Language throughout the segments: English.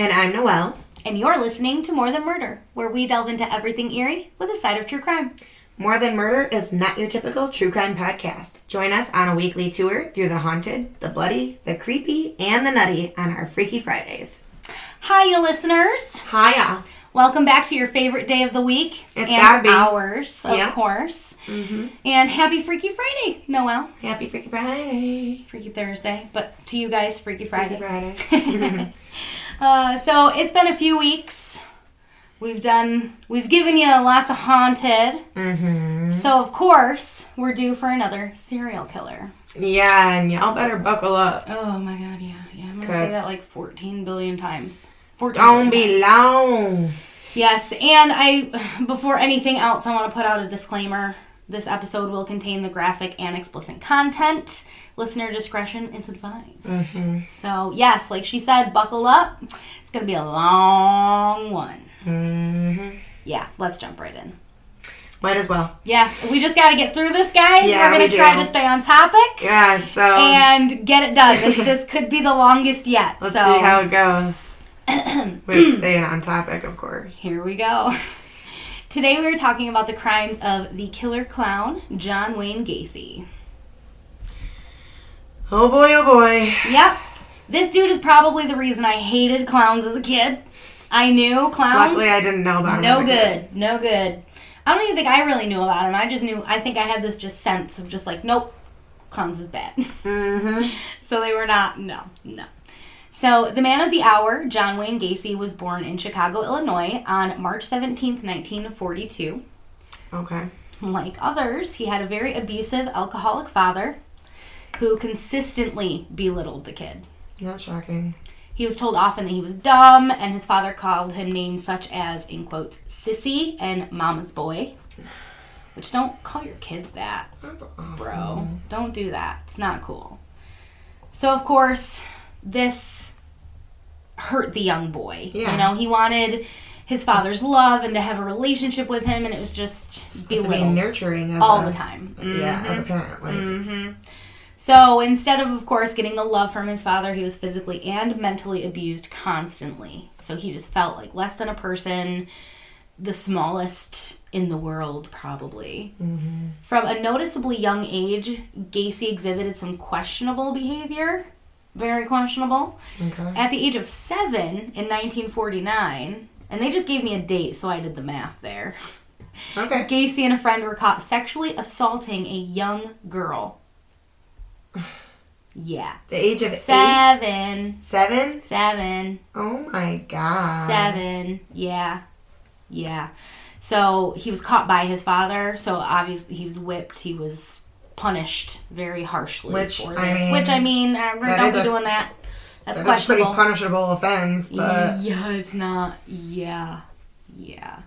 And I'm Noelle. and you're listening to More Than Murder, where we delve into everything eerie with a side of true crime. More Than Murder is not your typical true crime podcast. Join us on a weekly tour through the haunted, the bloody, the creepy, and the nutty on our Freaky Fridays. Hi, you listeners. Hiya. Welcome back to your favorite day of the week It's and gotta be. ours, of Yeah. course. Mm-hmm. And happy Freaky Friday, Noel. Happy Freaky Friday. Freaky Thursday, but to you guys, Freaky Friday. Freaky Friday. uh, so it's been a few weeks. We've done, we've given you lots of haunted. mm-hmm. So of course we're due for another serial killer. Yeah, and y'all better buckle up. Oh my god, yeah, yeah. I'm gonna say that like 14 billion times. 14 Don't be long. Yes, and I, before anything else, I want to put out a disclaimer. This episode will contain the graphic and explicit content. Listener discretion is advised. Mm-hmm. So, yes, like she said, buckle up. It's going to be a long one. Mm-hmm. Yeah, let's jump right in. Might as well. Yeah, we just got to get through this, guys. Yeah, We're going we to try do. to stay on topic Yeah, so and get it done. This, this could be the longest yet. let's so, see how it goes. We're staying on topic, of course. Here we go. Today we are talking about the crimes of the killer clown, John Wayne Gacy. Oh boy, oh boy. Yep. This dude is probably the reason I hated clowns as a kid. I knew clowns. Luckily, I didn't know about him. no a kid. good. No good. I don't even think I really knew about him. I just knew, I think I had this just sense of just like, nope, clowns is bad. Mm-hmm. so they were not, no, no. So the man of the hour, John Wayne Gacy, was born in Chicago, Illinois on March 17th, 1942. Okay. Like others, he had a very abusive alcoholic father who consistently belittled the kid. Not shocking. He was told often that he was dumb, and his father called him names such as, in quotes, sissy and mama's boy. Which don't call your kids that, That's awful. bro. Don't do that. It's not cool. So, of course, this hurt the young boy. Yeah. You know, he wanted his father's love and to have a relationship with him, and it was just Supposed to be belittled nurturing all a, the time. Yeah, as a Mhm. parent. Like, hmm So instead of, of course, getting the love from his father, he was physically and mentally abused constantly. So he just felt like less than a person, the smallest in the world, probably. mm-hmm. From a noticeably young age, Gacy exhibited some questionable behavior. Very questionable. Okay. At the age of seven in 1949, and they just gave me a date, so I did the math there. Okay. Gacy and a friend were caught sexually assaulting a young girl. Yeah. The age of eight. Seven. Seven? Seven. Oh my god. Seven. Yeah. Yeah. So he was caught by his father. So obviously he was whipped. He was punished very harshly Which. I mean, Which I mean, uh, that don't be doing that. That's That a pretty punishable offense, but yeah, it's not. Yeah, yeah.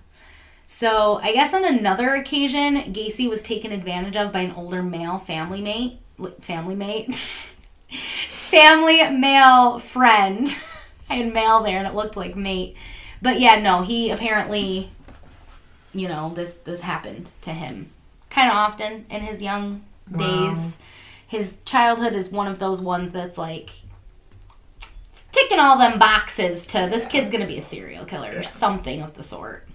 So I guess on another occasion, Gacy was taken advantage of by an older male family mate, family mate, family male friend. I had male there, and it looked like mate. But yeah, no, he apparently, you know, this this happened to him kind of often in his young Wow. days. His childhood is one of those ones that's like ticking all them boxes to this kid's gonna be a serial killer or something of the sort.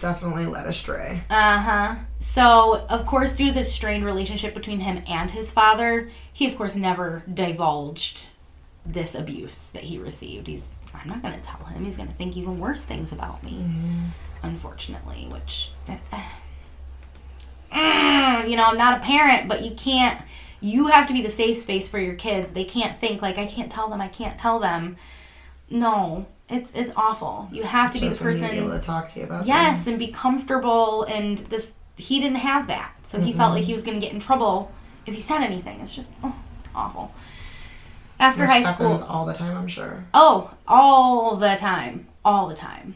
Definitely led astray. Uh huh. So, of course, due to this strained relationship between him and his father, he, of course, never divulged this abuse that he received. He's, I'm not going to tell him. He's going to think even worse things about me, unfortunately, which, Mm, you know, I'm not a parent, but you can't, you have to be the safe space for your kids. They can't think, like, I can't tell them, I can't tell them. No, it's it's awful. You have to be the Just when you person Be able to talk to you about yes things. and be comfortable and this he didn't have that. So he felt like he was going to get in trouble if he said anything. It's just oh, awful. After Which high school all the time, I'm sure. oh all the time. All the time.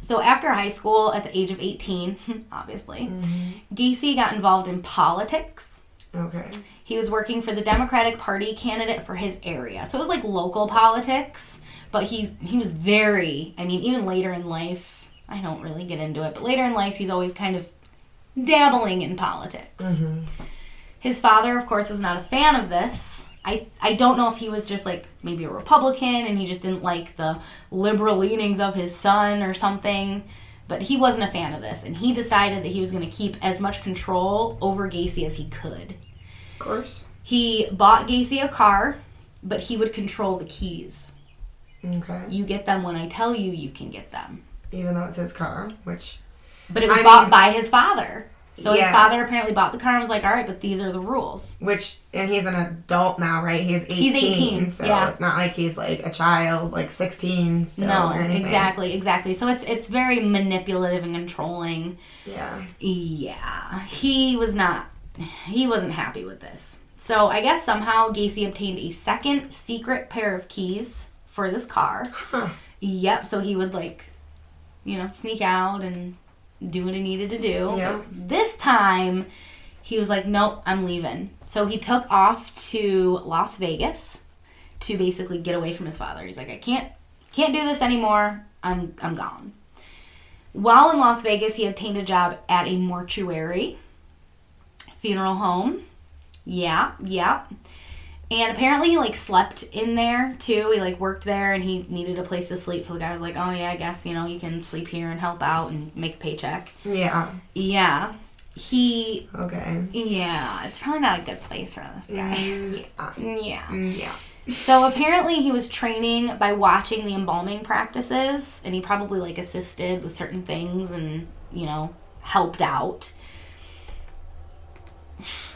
So after high school at the age of 18 obviously mm-hmm. gacy got involved in politics. Okay. he was working for the democratic party candidate for his area. So it was like local politics but he he was very i mean even later in life i don't really get into it but later in life he's always kind of dabbling in politics Mm-hmm. his father of course was not a fan of this I I don't know if he was just like maybe a Republican and he just didn't like the liberal leanings of his son or something. But he wasn't a fan of this, and he decided that he was going to keep as much control over Gacy as he could. Of course. He bought Gacy a car, but he would control the keys. Okay. You get them when I tell you you can get them. Even though it's his car, which But it was I bought mean- by his father. So his father apparently bought the car and was like, all right, but these are the rules. which and he's an adult now, right? He's 18. He's 18, So yeah. it's not like he's like a child, like 16 still no, or anything. exactly, exactly. So it's it's very manipulative and controlling. Yeah. Yeah, he was not. He wasn't happy with this. So I guess somehow Gacy obtained a second secret pair of keys for this car. Huh. Yep. So he would like, you know, sneak out and do what he needed to do. But This time, he was like, "Nope, I'm leaving." So he took off to Las Vegas to basically get away from his father. He's like, "I can't, can't do this anymore. I'm, I'm gone." While in Las Vegas, he obtained a job at a mortuary, funeral home. Yeah, yeah. And apparently he like slept in there too. He like worked there and he needed a place to sleep. So the guy was like, "Oh yeah, I guess, you know, you can sleep here and help out and make a paycheck." Yeah. Yeah. He Okay. yeah, it's probably not a good place for this guy. Yeah. Yeah. Yeah. So apparently he was training by watching the embalming practices and he probably like assisted with certain things and, you know, helped out.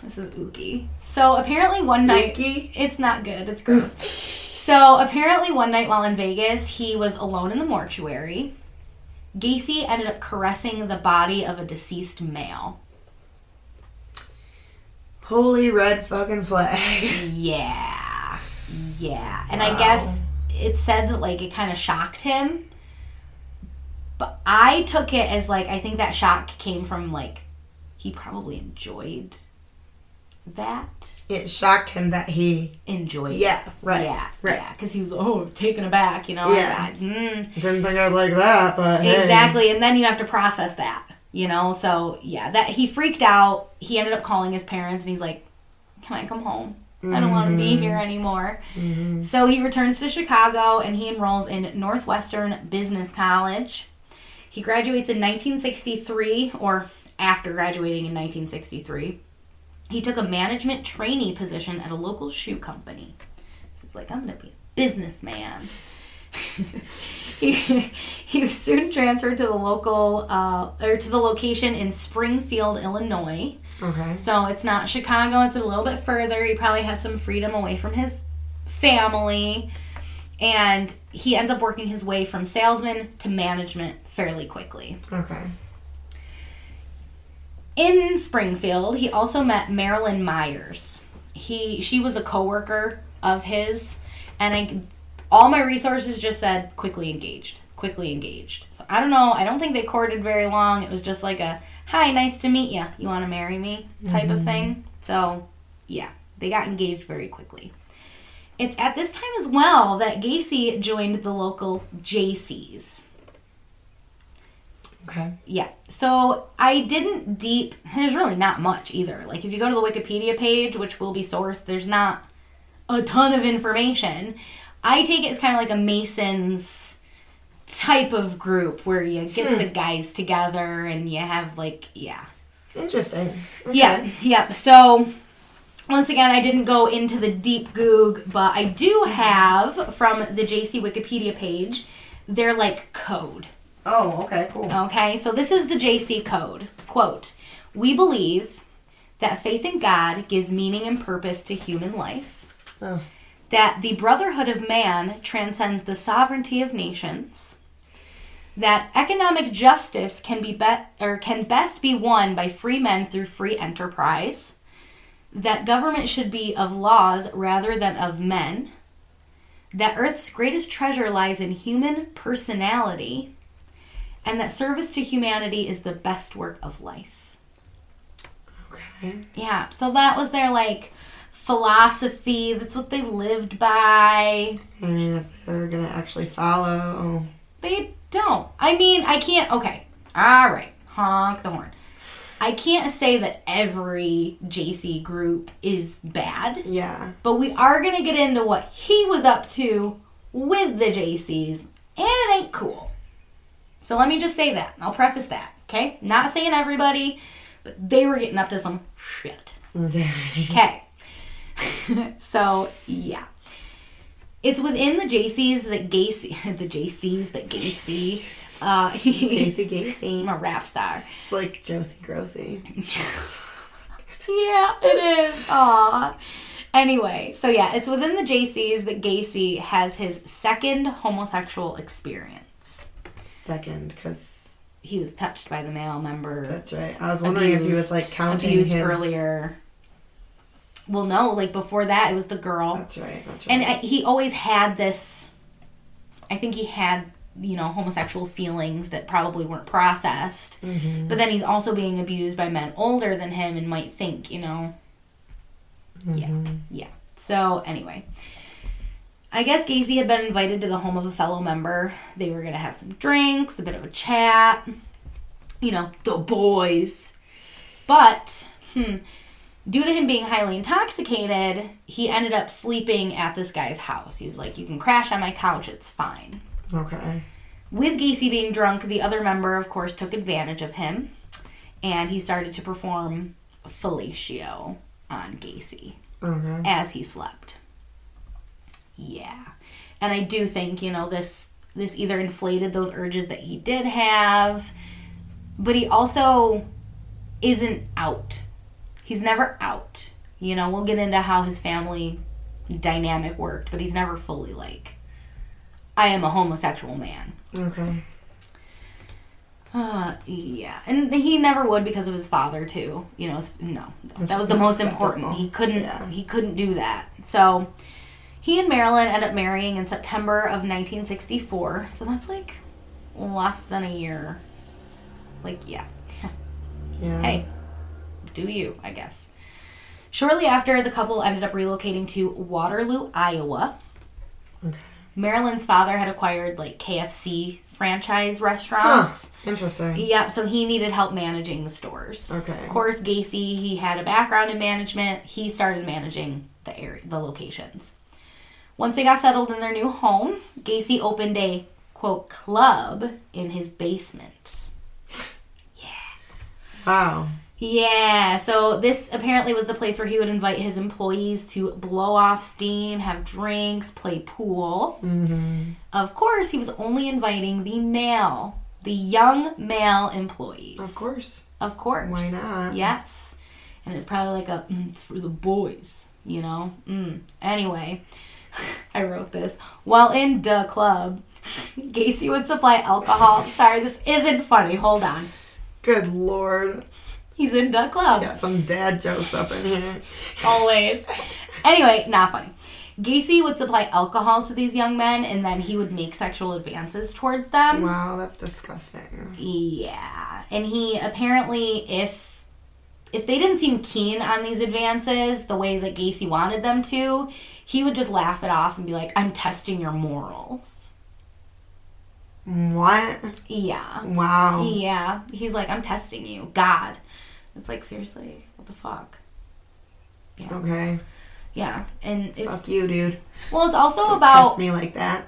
This is ooky. So apparently one night Ooky? it's not good. It's gross. so apparently one night while in Vegas, he was alone in the mortuary. Gacy ended up caressing the body of a deceased male. Holy red fucking flag. Yeah. Yeah. And I guess it said that like it kind of shocked him. But I took it as like I think that shock came from like he probably enjoyed that. It shocked him that he. Enjoyed it. Yeah. Right. Yeah, Right. yeah, because he was oh taken aback, you know. Yeah. I- mm, Didn't think I'd like that, but hey. exactly, and then you have to process that, you know. So yeah, that he freaked out. He ended up calling his parents, and he's like, "Can I come home? I don't want to be here anymore." Mhm. So he returns to Chicago and he enrolls in Northwestern Business College. He graduates in 1963, or after graduating in 1963. He took a management trainee position at a local shoe company. So it's like, I'm going to be a businessman. he, he was soon transferred to the local, uh, or to the location in Springfield, Illinois. Okay. So it's not Chicago, it's a little bit further. He probably has some freedom away from his family. And he ends up working his way from salesman to management fairly quickly. Okay. In Springfield, he also met Marilyn Myers. He she was a coworker of his and I all my resources just said quickly engaged. Quickly engaged. So I don't know, I don't think they courted very long. It was just like a hi, nice to meet you. You want to marry me type of mm-hmm. thing. So, yeah, they got engaged very quickly. It's at this time as well that Gacy joined the local Jaycees. Okay. Yeah. So I didn't deep. There's really not much either. Like if you go to the Wikipedia page, which will be sourced, there's not a ton of information. I take it as kind of like a Masons type of group where you get Hmm. the guys together and you have like yeah. Interesting. Okay. Yeah, yeah. So once again, I didn't go into the deep goog, but I do have from the Jaycee Wikipedia page their like code. Oh, okay, cool. Okay, so this is the Jaycee code. Quote We believe that faith in God gives meaning and purpose to human life, Oh. that the brotherhood of man transcends the sovereignty of nations, that economic justice can be, be- or can best be won by free men through free enterprise, that government should be of laws rather than of men, that Earth's greatest treasure lies in human personality, and that service to humanity is the best work of life. Okay. Yeah, so that was their like philosophy. That's what they lived by. I mean, if they're gonna actually follow, oh. They don't. I mean, I can't. Okay. All right. Honk the horn. I can't say that every Jaycee group is bad, Yeah. but we are going to get into what he was up to with the Jaycees, and it ain't cool. So let me just say that. I'll preface that, okay? Not saying everybody, but they were getting up to some shit. Okay. so, yeah. It's within the Jaycees that Gacy, the Jaycees that Gacy, uh, Casey Gacy. a rap star. It's like Josie Grossi. Yeah, it is. Aw. Anyway, so yeah, it's within the Jaycees that Gacy has his second homosexual experience. Second, because He was touched by the male member. that's right. I was wondering if he was like counting abused his. earlier. Well, no, like before that, it was the girl. That's right. That's right. and I, he always had this i think he had you know homosexual feelings that probably weren't processed Mhm. but then he's also being abused by men older than him and might think you know yeah Mhm. yeah so anyway i guess gacy had been invited to the home of a fellow member they were gonna have some drinks a bit of a chat you know the boys but hmm, due to him being highly intoxicated, he ended up sleeping at this guy's house. He was like, You can crash on my couch, it's fine. Okay. With Gacy being drunk, the other member, of course, took advantage of him and he started to perform fellatio on Gacy Okay. as he slept. Yeah. And I do think, you know, this this either inflated those urges that he did have, but he also isn't out. He's never out. You know, we'll get into how his family dynamic worked, but he's never fully like I am a homosexual man. Okay. Uh, yeah, and he never would because of his father too. You know, no, that was the most important. He couldn't. Yeah. He couldn't do that. So, he and Marilyn end up marrying in September of 1964. So that's like less than a year. Like, yeah. Yeah. hey, do you? I guess. Shortly after, the couple ended up relocating to Waterloo, Iowa. Okay. Marilyn's father had acquired like KFC franchise restaurants. Huh. Interesting. Yep, so he needed help managing the stores. Okay. Of course, Gacy, he had a background in management. He started managing the area, the locations. Once they got settled in their new home, Gacy opened a quote club in his basement. Yeah. Wow. Yeah, so this apparently was the place where he would invite his employees to blow off steam, have drinks, play pool. Mm-hmm. Of course, he was only inviting the male, the young male employees. Of course. Of course. Why not? Yes. And it's probably like a, mm, it's for the boys, you know? Mm. Anyway, I wrote this. While in the club, Gacy would supply alcohol. Sorry, this isn't funny. Hold on. Good lord. He's in the club. Got some dad jokes up in here. Always. Anyway, not funny. Gacy would supply alcohol to these young men and then he would make sexual advances towards them. Wow, that's disgusting. Yeah. And he apparently if if they didn't seem keen on these advances the way that Gacy wanted them to, he would just laugh it off and be like, "I'm testing your morals." What? Yeah. Wow. Yeah. He's like, "I'm testing you, God." It's like, seriously, what the fuck? Okay. Yeah. And it's Fuck you, dude. well, it's also Don't about test me like that.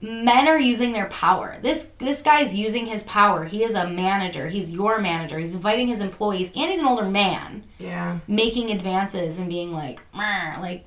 men are using their power. This this guy's using his power. He is a manager. He's your manager. He's inviting his employees, and he's an older man, Yeah. making advances and being like, like,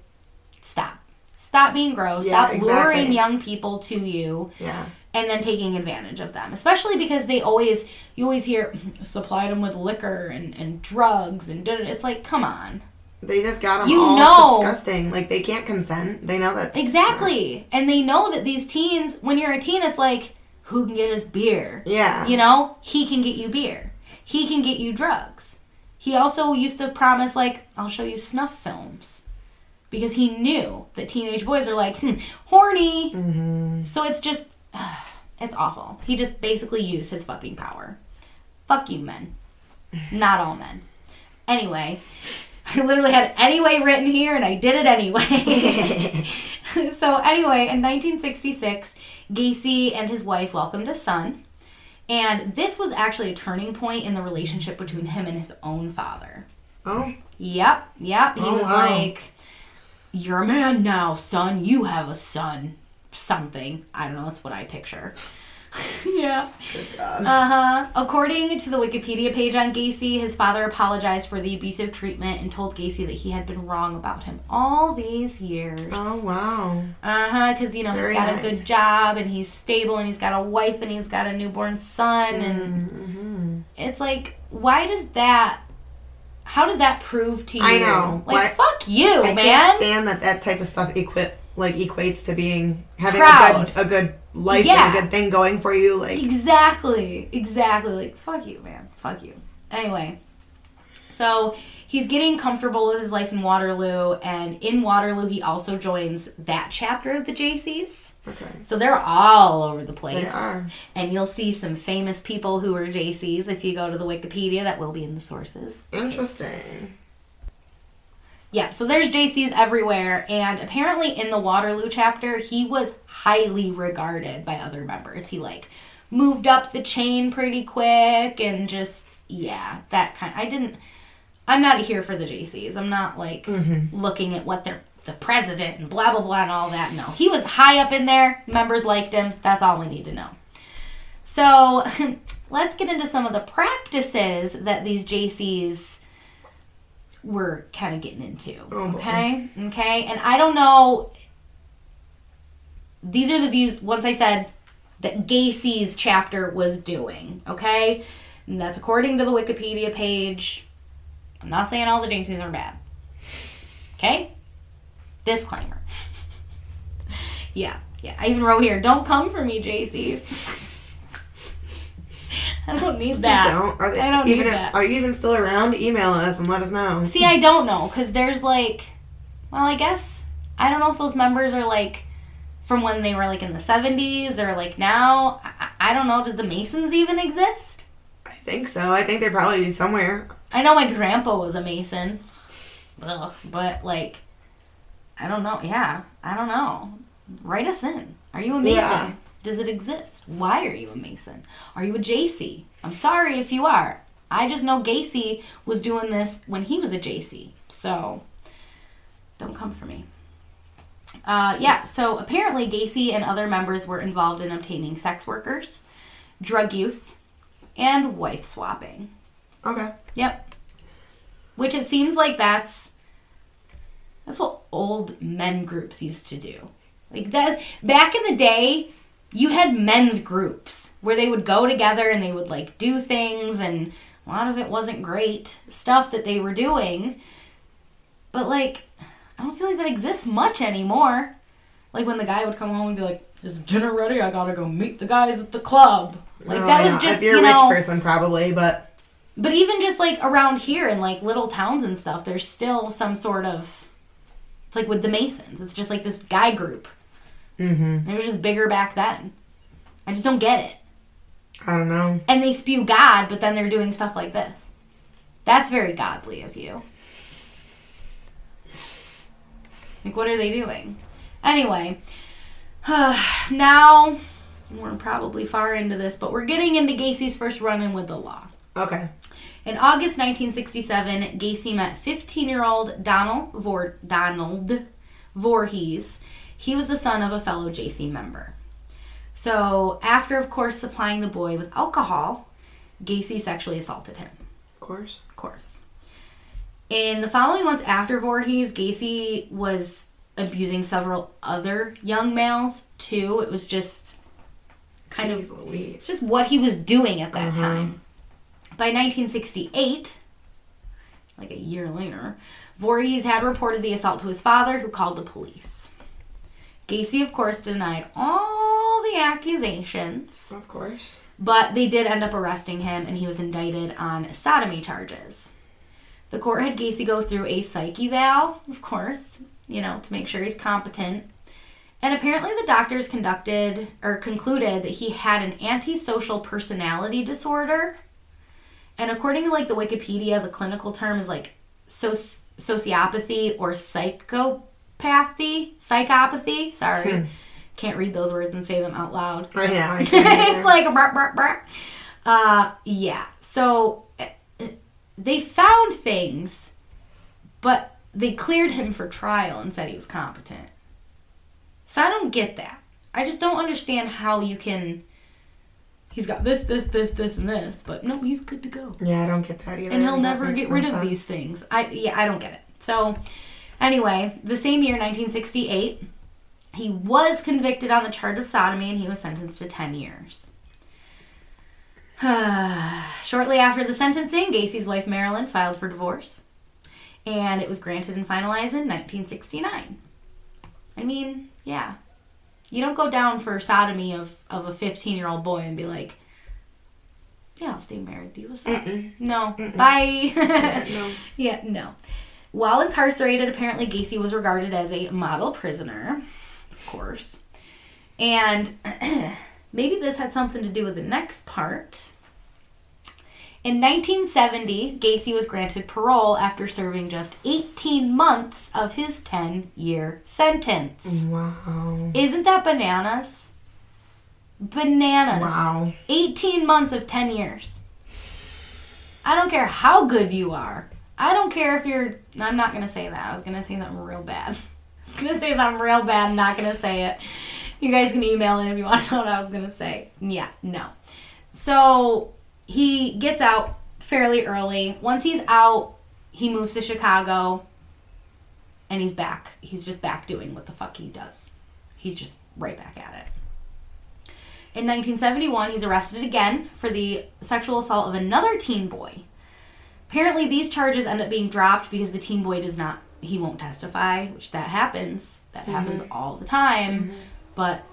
stop, stop being gross. Yeah, stop luring young people to you, Yeah. and then taking advantage of them. Especially because they always, you always hear, supplied them with liquor and and drugs and it's like, come on. They just got them You all know. disgusting. Like they can't consent. They know that. Exactly. And they know that these teens, when you're a teen, it's like, who can get us beer? Yeah. You know, he can get you beer. He can get you drugs. He also used to promise, like, I'll show you snuff films. Because he knew that teenage boys are like, hmm, horny. Mm-hmm. So it's just, it's awful. He just basically used his fucking power. Fuck you, men. Not all men. Anyway, I literally had anyway written here and I did it anyway. so, anyway, in 1966, Gacy and his wife welcomed a son. And this was actually a turning point in the relationship between him and his own father. Oh, Yep, yep. He Oh, was wow. like, You're a man now, son. You have a son. Something. I don't know. That's what I picture. yeah. good God. Uh huh. According to the Wikipedia page on Gacy, his father apologized for the abusive treatment and told Gacy that he had been wrong about him all these years. oh, wow. Uh huh. Because you know Very he's got nice. a good job and he's stable and he's got a wife and he's got a newborn son and Mm-hmm. it's like, why does that? How does that prove to you? I know. Like, Why- fuck you, I man. can't stand that that type of stuff equi- like equates to being having a good a good life Yeah. and a good thing going for you. Like, Exactly. Exactly. Like, fuck you, man. Fuck you. Anyway, so he's getting comfortable with his life in Waterloo, and in Waterloo, he also joins that chapter of the Jaycees. Okay, So they're all over the place. they are. And you'll see some famous people who are Jaycees if you go to the Wikipedia. That will be in the sources. Interesting. Yeah, so there's Jaycees everywhere, and apparently in the Waterloo chapter, he was highly regarded by other members. He like moved up the chain pretty quick, and just yeah, that kind. I didn't. I'm not here for the Jaycees. I'm not like mm-hmm. looking at what they're the president and blah blah blah and all that. No, he was high up in there. Members liked him. That's all we need to know. So let's get into some of the practices that these Jaycees were kind of getting into. Oh, boy. okay? Okay? And I don't know. These are the views, once I said that Gacy's chapter was doing. Okay? And that's according to the Wikipedia page. I'm not saying all the Jaycees are bad. Okay? Disclaimer. yeah, yeah. I even wrote here, don't come for me, Jaycees. I don't need that. don't. Are they I don't even? need that. Are you even still around? Email us and let us know. See, I don't know because there's like, well, I guess I don't know if those members are like from when they were like in the 70s or like now. I, I don't know. Does the Masons even exist? I think so. I think they're probably somewhere. I know my grandpa was a Mason, Ugh, but like, I don't know. Yeah, I don't know. Write us in. Are you a Mason? Yeah. Does it exist? Why are you a Mason? Are you a Jaycee? I'm sorry if you are. I just know Gacy was doing this when he was a Jaycee. So don't come for me. Uh, yeah, so apparently Gacy and other members were involved in obtaining sex workers, drug use, and wife swapping. Okay. Yep. Which it seems like that's that's what old men groups used to do. Like that back in the day, you had men's groups where they would go together and they would like do things and a lot of it wasn't great stuff that they were doing. But like I don't feel like that exists much anymore. Like when the guy would come home and be like, "Is dinner ready? I gotta go meet the guys at the club." Like Oh, that was just if you're you a rich person, probably, but but even just like around here in like little towns and stuff, there's still some sort of. It's like with the Masons. It's just like this guy group. mm-hmm. It was just bigger back then. I just don't get it. I don't know. And they spew God, but then they're doing stuff like this. That's very godly of you. Like, what are they doing? Anyway, now we're probably far into this, but we're getting into Gacy's first run in with the law. Okay. In August 1967, Gacy met 15-year-old Donald Vor- Donald Voorhees. He was the son of a fellow Jaycee member. So, after of course supplying the boy with alcohol, Gacy sexually assaulted him. Of course. Of course. In the following months after Voorhees, Gacy was abusing several other young males too. It was just kind of Jeez Louise. it's just what he was doing at that Mhm. time. By 1968, like a year later, Voorhees had reported the assault to his father, who called the police. Gacy, of course, denied all the accusations, Of course. but they did end up arresting him, and he was indicted on sodomy charges. The court had Gacy go through a psych eval, of course, you know, to make sure he's competent. And apparently, the doctors conducted or concluded that he had an antisocial personality disorder. And according to like the Wikipedia, the clinical term is like soci- sociopathy or psychopathy. Psychopathy. Sorry, Hmm. can't read those words and say them out loud. I know. I can't either. it's like burp, burp, burp. Uh, yeah. So uh, they found things, but they cleared him for trial and said he was competent. So I don't get that. I just don't understand how you can. He's got this, this, this, this, and this, but no, he's good to go. Yeah, I don't get that either. And he'll That never get rid of these things. I yeah, I don't get it. So anyway, the same year, 1968, he was convicted on the charge of sodomy and he was sentenced to 10 years. Shortly after the sentencing, Gacy's wife Marilyn filed for divorce, and it was granted and finalized in 1969. I mean, yeah. You don't go down for sodomy of, of a 15 year old boy and be like, yeah, I'll stay married to you. What's up? Mm-mm. No. Bye. Yeah, no. yeah, no. While incarcerated, apparently Gacy was regarded as a model prisoner, of course. And maybe this had something to do with the next part. In 1970, Gacy was granted parole after serving just 18 months of his 10 year sentence. Wow. Isn't that bananas? Bananas. Wow. 18 months of 10 years. I don't care how good you are. I don't care if you're. I'm not going to say that. I was going to say something real bad. I was going to say something real bad. I'm not going to say it. You guys can email it if you want to know what I was going to say. Yeah, no. So he gets out fairly early. Once he's out, he moves to Chicago and he's back. He's just back doing what the fuck he does. He's just right back at it. In 1971, he's arrested again for the sexual assault of another teen boy. Apparently, these charges end up being dropped because the teen boy does not, he won't testify, which that happens. That mm-hmm. happens all the time. Mm-hmm. But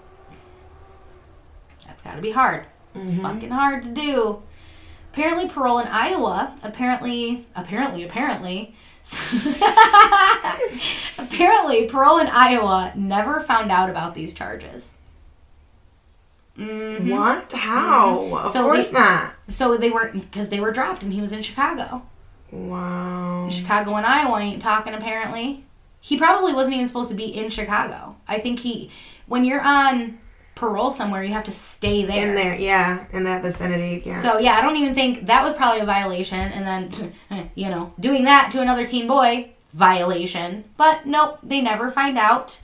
that's gotta be hard. Mm-hmm. Fucking hard to do. Apparently, parole in Iowa, apparently, apparently, apparently, apparently, parole in Iowa never found out about these charges. Mhm. What? How? Of So course they- not. So they weren't because they were dropped and he was in Chicago. Wow. Chicago and Iowa ain't talking apparently. He probably wasn't even supposed to be in Chicago. I think he when you're on parole somewhere, you have to stay there. In there, yeah, in that vicinity, yeah. So yeah, I don't even think that was probably a violation and then you know, doing that to another teen boy, violation. But nope, they never find out.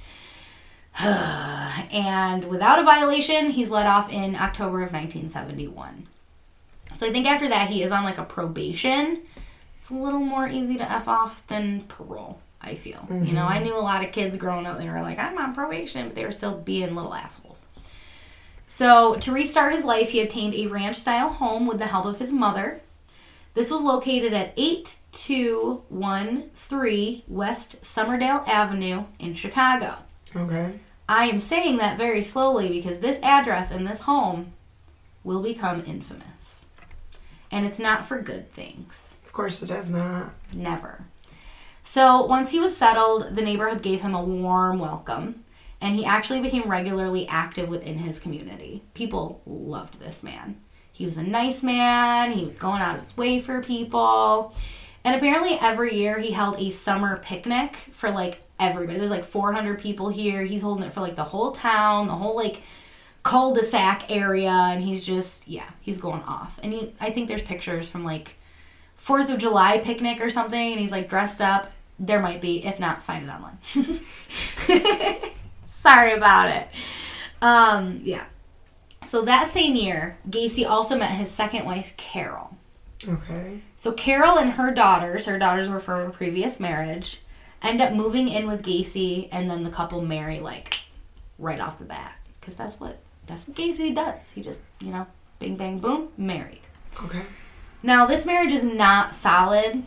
and without a violation, he's let off in October of 1971. So I think after that he is on like a probation. It's a little more easy to F off than parole, I feel. You know, I mm-hmm. knew a lot of kids growing up, they were like, I'm on probation, but they were still being little assholes. So, to restart his life, he obtained a ranch style home with the help of his mother. This was located at 8213 West Summerdale Avenue in Chicago. okay. I am saying that very slowly because this address and this home will become infamous. And it's not for good things. Of course it does not. Never. So once he was settled, the neighborhood gave him a warm welcome, and he actually became regularly active within his community. People loved this man. He was a nice man, he was going out of his way for people. And apparently, every year he held a summer picnic for like everybody. There's like 400 people here. He's holding it for like the whole town, the whole like cul-de-sac area, and he's just yeah, he's going off. And he, I think there's pictures from like Fourth of July picnic or something, and he's like dressed up. There might be, if not, find it online. Sorry about it. Um, yeah. So that same year, Gacy also met his second wife, Carol. Okay. So Carol and her daughters, her daughters were from a previous marriage, end up moving in with Gacy, and then the couple marry like right off the bat because that's what that's what Gacy does. He just you know, bing bang boom, married. Okay. Now, this marriage is not solid.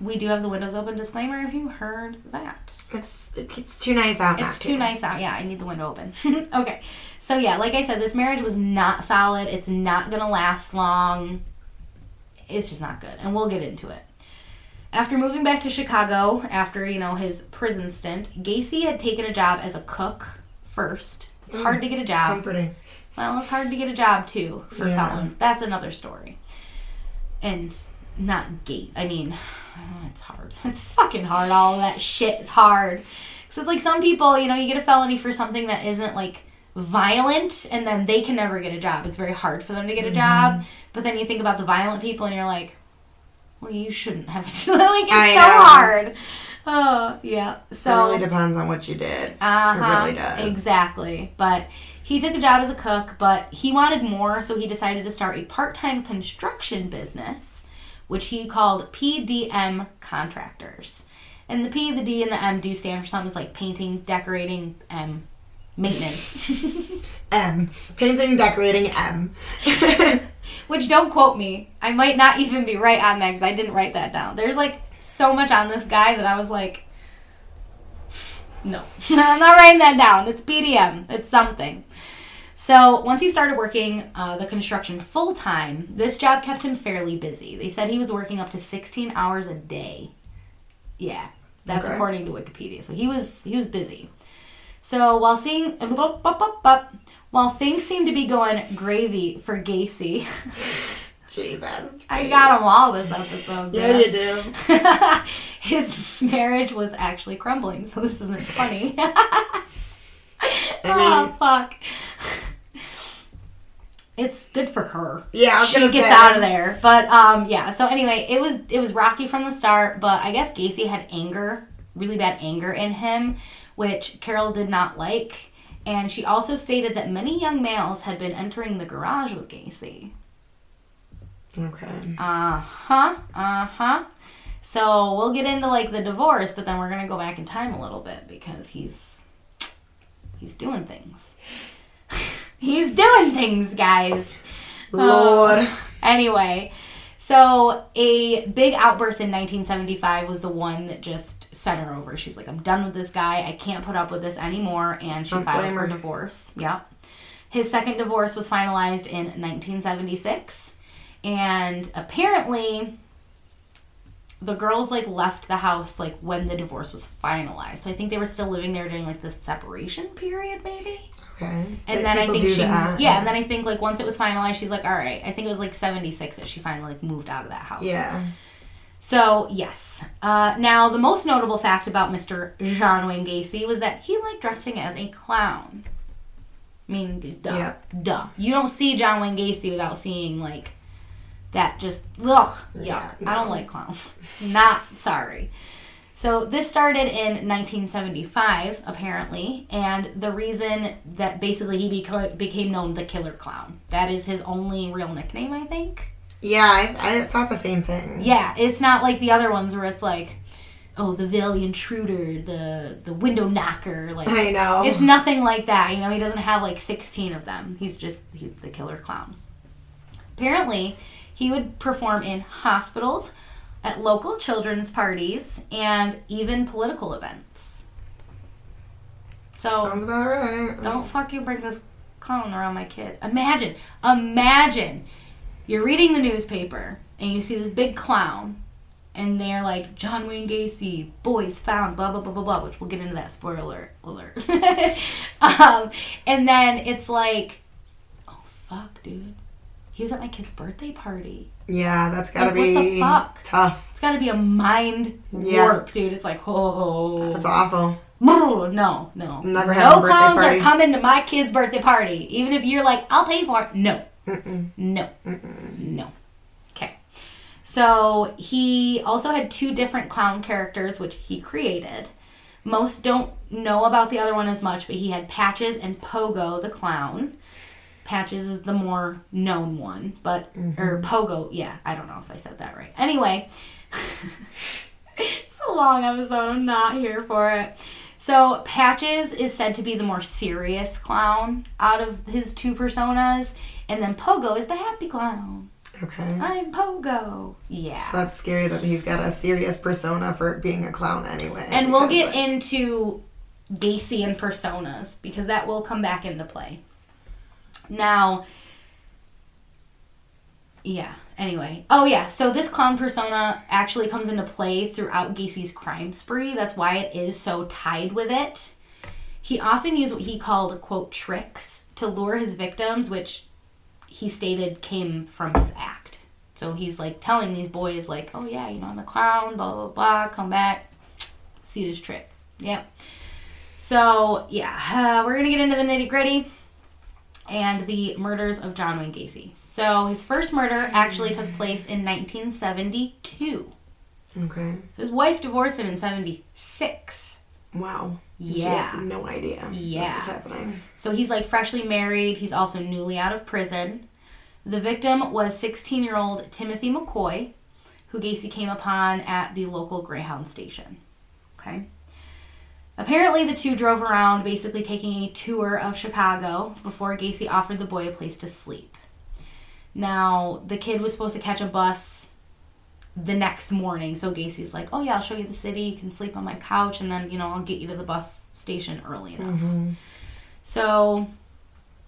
We do have the windows open disclaimer if you heard that. It's it's too nice out. It's to. too nice out. Yeah, I need the window open. okay. So, yeah, like I said, this marriage was not solid. It's not going to last long. It's just not good. And we'll get into it. After moving back to Chicago, after, you know, his prison stint, Gacy had taken a job as a cook first. It's mm, hard to get a job. Comforting. Well, it's hard to get a job too for Yeah. felons. That's another story. And not gate. I mean, it's hard. It's fucking hard. All of that shit is hard. So it's like some people, you know, you get a felony for something that isn't like violent and then they can never get a job. It's very hard for them to get a Mm-hmm. job. But then you think about the violent people and you're like, well, you shouldn't have. like, it's I so know. hard. Oh, yeah. So. it really depends on what you did. Uh-huh, It really does. Exactly. But he took a job as a cook, but he wanted more, so he decided to start a part-time construction business, which he called PDM Contractors. And the P, the D, and the M do stand for something. It's like painting, decorating, and maintenance. M. Painting, decorating, M. Which don't quote me. I might not even be right on that because I didn't write that down. There's like so much on this guy that I was like, no, I'm not writing that down. It's BDM. It's something. So once he started working uh, the construction full time, this job kept him fairly busy. They said he was working up to 16 hours a day. Yeah, that's Okay. according to Wikipedia. So he was he was busy. So while seeing while things seemed to be going gravy for Gacy, Jesus. I got him all this episode. Yeah, man. you do. His marriage was actually crumbling, so this isn't funny. I oh fuck. It's good for her. yeah, She gets say. out of there. But um yeah, so anyway, it was it was rocky from the start, but I guess Gacy had anger, really bad anger in him, which Carol did not like. And she also stated that many young males had been entering the garage with Gacy. Okay. Uh huh. Uh huh. So we'll get into like the divorce, but then we're gonna go back in time a little bit because he's he's doing things. he's doing things, guys. Lord. Oh, anyway, so a big outburst in 1975 was the one that just sent her over. She's like, I'm done with this guy. I can't put up with this anymore. And she Don't filed for divorce. Yep. His second divorce was finalized in 1976. And apparently, the girls like left the house like when the divorce was finalized. So I think they were still living there during like the separation period, maybe. Okay. And then I think she, that. yeah, and then I think like once it was finalized, she's like, all right. I think it was like seventy six that she finally like moved out of that house. Yeah. So yes. Uh, now the most notable fact about Mr. John Wayne Gacy was that he liked dressing as a clown. I mean, duh, Yeah. duh. You don't see John Wayne Gacy without seeing like that. Just ugh, yuck. Yeah, I don't like clowns. Not sorry. So this started in 1975, apparently, and the reason that basically he beco- became known the Killer Clown. That is his only real nickname, I think. Yeah, I, I thought the same thing. Yeah, it's not like the other ones where it's like, oh, the Valley Intruder, the the Window Knocker. Like, I know. it's nothing like that. You know, he doesn't have like 16 of them. He's just he's the Killer Clown. Apparently, he would perform in hospitals, at local children's parties, and even political events. So Sounds about right. don't fucking bring this clown around my kid. Imagine, imagine you're reading the newspaper and you see this big clown and they're like, John Wayne Gacy, boys found, blah, blah, blah, blah, blah, which we'll get into that spoiler alert. um, and then it's like, oh, fuck, dude. He was at my kid's birthday party. Yeah, that's gotta Like, be tough. It's got to be a mind Yeah. warp, dude. It's like, oh. That's awful. No, no. Never no clowns party. are coming to my kid's birthday party. Even if you're like, I'll pay for it. No. Mm-mm. No. No. Okay. So he also had two different clown characters, which he created. Most don't know about the other one as much, but he had Patches and Pogo the clown. Patches is the more known one, but or mm-hmm. Pogo, yeah, I don't know if I said that right. Anyway, it's a long episode. I'm not here for it. So Patches is said to be the more serious clown out of his two personas, and then Pogo is the happy clown. Okay. I'm Pogo. Yeah. So that's scary that he's got a serious persona for being a clown anyway. and we'll get like, into Gacy and personas because that will come back into play. Now, yeah, anyway. Oh, yeah, so this clown persona actually comes into play throughout Gacy's crime spree. That's why it is so tied with it. He often used what he called, quote, tricks to lure his victims, which he stated came from his act. So he's like telling these boys, like, oh, yeah, you know, I'm a clown, blah, blah, blah, come back, see this trick. Yep. So, yeah, uh, we're going to get into the nitty gritty. And the murders of John Wayne Gacy. So his first murder actually took place in 1972. Okay. So his wife divorced him in 76. Wow. Yeah. No idea. Yeah. This is happening. So he's like freshly married. He's also newly out of prison. The victim was 16 year old Timothy McCoy, who Gacy came upon at the local Greyhound station. Okay. Apparently, the two drove around basically taking a tour of Chicago before Gacy offered the boy a place to sleep. Now, the kid was supposed to catch a bus the next morning, so Gacy's like, Oh, yeah, I'll show you the city. You can sleep on my couch, and then, you know, I'll get you to the bus station early enough. Mm-hmm. So,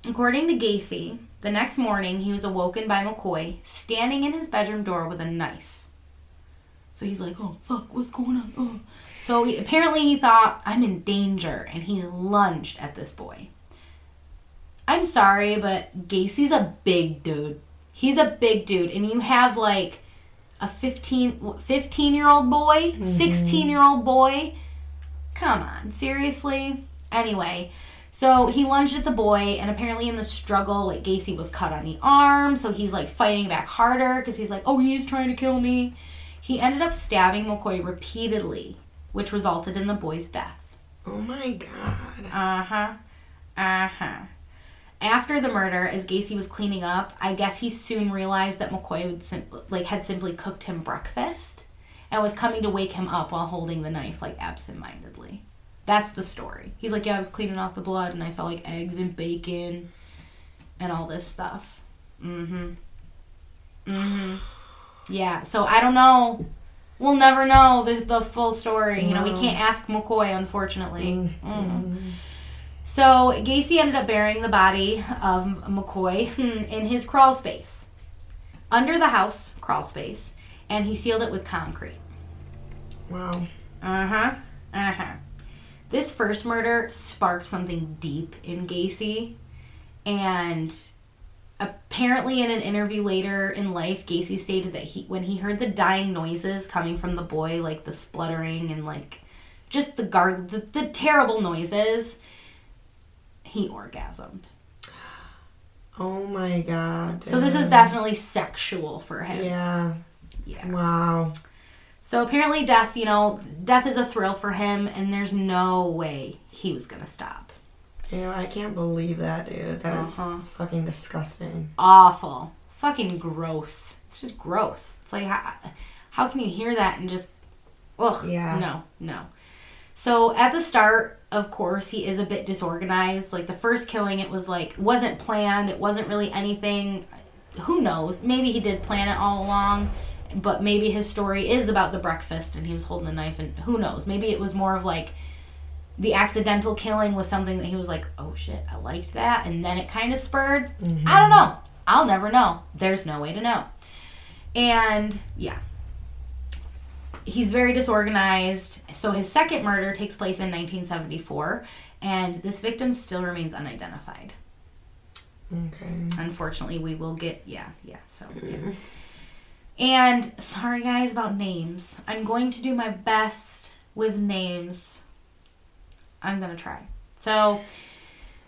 according to Gacy, the next morning he was awoken by McCoy standing in his bedroom door with a knife. So he's like, "Oh fuck, what's going on?" Oh. So he, apparently he thought I'm in danger, and he lunged at this boy. I'm sorry, but Gacy's a big dude. He's a big dude, and you have like a 15, 15 year old boy, mm-hmm. 16 year old boy. Come on, seriously? Anyway, so he lunged at the boy, and apparently in the struggle, like Gacy was cut on the arm, so he's like fighting back harder because he's like, oh, he's trying to kill me. He ended up stabbing McCoy repeatedly, which resulted in the boy's death. Oh my god. Uh huh. Uh huh. After the murder, as Gacy was cleaning up, I guess he soon realized that McCoy would sim- like had simply cooked him breakfast and was coming to wake him up while holding the knife like absentmindedly. That's the story. He's like, yeah, I was cleaning off the blood and I saw like eggs and bacon and all this stuff. Mm-hmm. Mm-hmm. Yeah. So I don't know. We'll never know the, the full story. You know, we can't ask McCoy, unfortunately. Mm. Mm. So Gacy ended up burying the body of McCoy in his crawl space, under the house crawl space, and he sealed it with concrete. Wow. Uh huh. Uh huh. This first murder sparked something deep in Gacy, and apparently, in an interview later in life, Gacy stated that he, when he heard the dying noises coming from the boy, like the spluttering and like just the guard, the, the terrible noises, he orgasmed. Oh my god. So this is definitely sexual for him. Yeah. Yeah. Wow. So apparently, death, you know, death is a thrill for him, and there's no way he was gonna stop. Ew, I can't believe that, dude. That is Uh-huh. fucking disgusting. Awful. Fucking gross. It's just gross. It's like, how, how can you hear that and just, ugh. Yeah. No, no. So at the start, of course, he is a bit disorganized. Like the first killing, it was like, wasn't planned. It wasn't really anything. Who knows? Maybe he did plan it all along. But maybe his story is about the breakfast and he was holding the knife and who knows? Maybe it was more of like the accidental killing was something that he was like, oh shit, I liked that. And then it kind of spurred. Mm-hmm. I don't know. I'll never know. There's no way to know. And yeah. He's very disorganized. So his second murder takes place in 1974. And this victim still remains unidentified. Okay. Unfortunately, we will get, yeah, yeah, so, yeah. And sorry guys about names. I'm going to do my best with names. I'm going to try. So,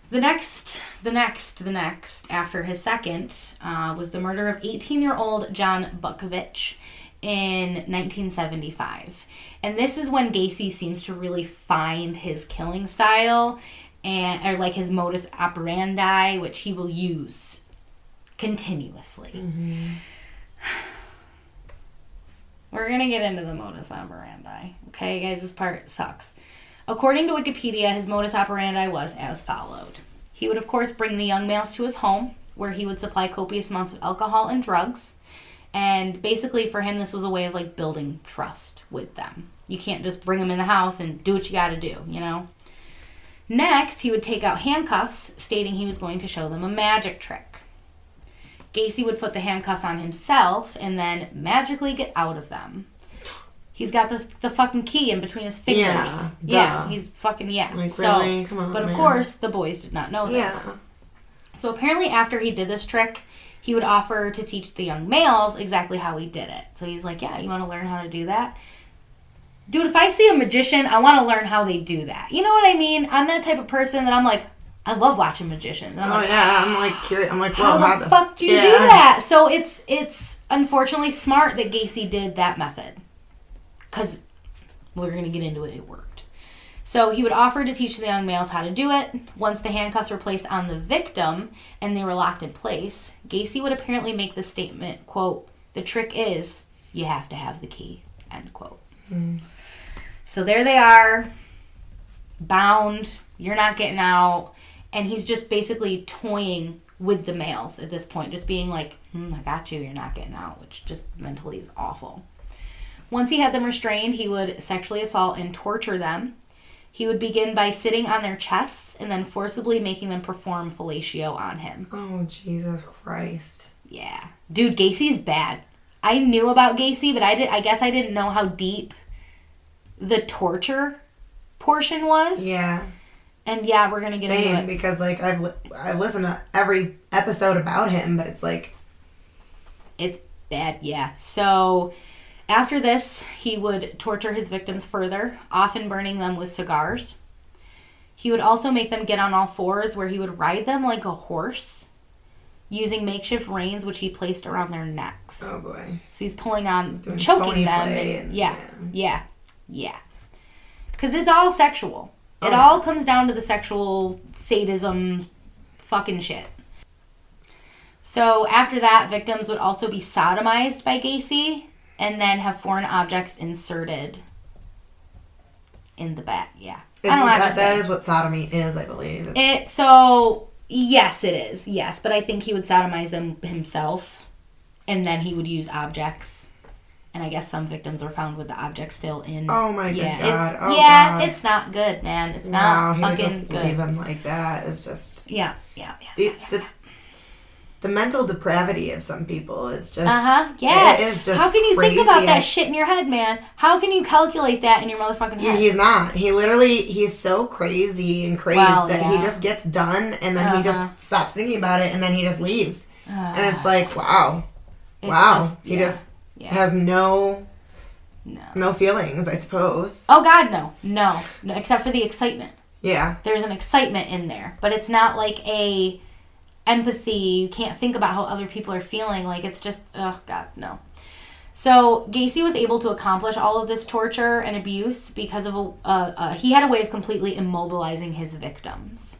the next, the next, the next after his second uh, was the murder of 18 year old John Butkovich in 1975. And this is when Gacy seems to really find his killing style and or like his modus operandi, which he will use continuously. We're gonna get into the modus operandi. Okay, guys, this part sucks. According to Wikipedia, his modus operandi was as followed. He would, of course, bring the young males to his home, where he would supply copious amounts of alcohol and drugs. And basically, for him, this was a way of like building trust with them. You can't just bring them in the house and do what you gotta do, you know? Next, he would take out handcuffs, stating he was going to show them a magic trick. Gacy would put the handcuffs on himself and then magically get out of them. He's got the, the fucking key in between his fingers. Yeah, yeah he's fucking yeah. Like, so, really? Come on, but of man. course, the boys did not know this. Yeah. So apparently, after he did this trick, he would offer to teach the young males exactly how he did it. So he's like, "Yeah, you want to learn how to do that, dude? If I see a magician, I want to learn how they do that. You know what I mean? I'm that type of person that I'm like, I love watching magicians. I'm Oh like, yeah, I'm like curious. I'm like, how well, the fuck do you do that? So it's it's unfortunately smart that Gacy did that method, because we're gonna get into it. It worked. So he would offer to teach the young males how to do it. Once the handcuffs were placed on the victim and they were locked in place, Gacy would apparently make the statement, "quote The trick is you have to have the key." End quote. So there they are, bound. You're not getting out and he's just basically toying with the males at this point, just being like, hmm, "I got you. You're not getting out," which just mentally is awful. Once he had them restrained, he would sexually assault and torture them. He would begin by sitting on their chests and then forcibly making them perform fellatio on him. Oh Jesus Christ! Yeah, dude, Gacy's bad. I knew about Gacy, but I did. I guess I didn't know how deep the torture portion was. Yeah, And yeah, we're gonna get into it. because like I've li- I've listened to every episode about him, but it's like It's bad, yeah. So after this, he would torture his victims further, often burning them with cigars. He would also make them get on all fours, where he would ride them like a horse, using makeshift reins which he placed around their necks. oh boy, So he's pulling on, doing choking them. And, yeah, yeah. yeah. Because it's all sexual. It Oh, yeah. all comes down to the sexual sadism fucking shit. So after that, victims would also be sodomized by Gacy and then have foreign objects inserted in the back. Yeah. I Isn't don't that, that what sodomy is, I believe. It's- It so yes, it is. Yes, but I think he would sodomize them himself, and then he would use objects. And I guess some victims were found with the object still in. oh my yeah, god! it's oh yeah, god. it's not good, man. It's wow, not fucking just good. leave him like that. Is just Yeah, yeah, yeah. the, yeah, yeah. the the mental depravity of some people is just Uh huh. Yeah. it is just How can you think about that shit in your head, man? How can you calculate that in your motherfucking head? He's not. He literally he's so crazy and crazed Well, that he just gets done and then he Uh-huh. just stops thinking about it and then he just leaves. Ah, And it's like, wow. it's wow. just- he yeah, just yeah. has no no. no feelings, I suppose. Oh God, no, no, no, except for the excitement. Yeah. there's an excitement in there but it's not like a empathy you can't think about how other people are feeling like it's just oh god no so gacy was able to accomplish all of this torture and abuse because of a uh, uh, he had a way of completely immobilizing his victims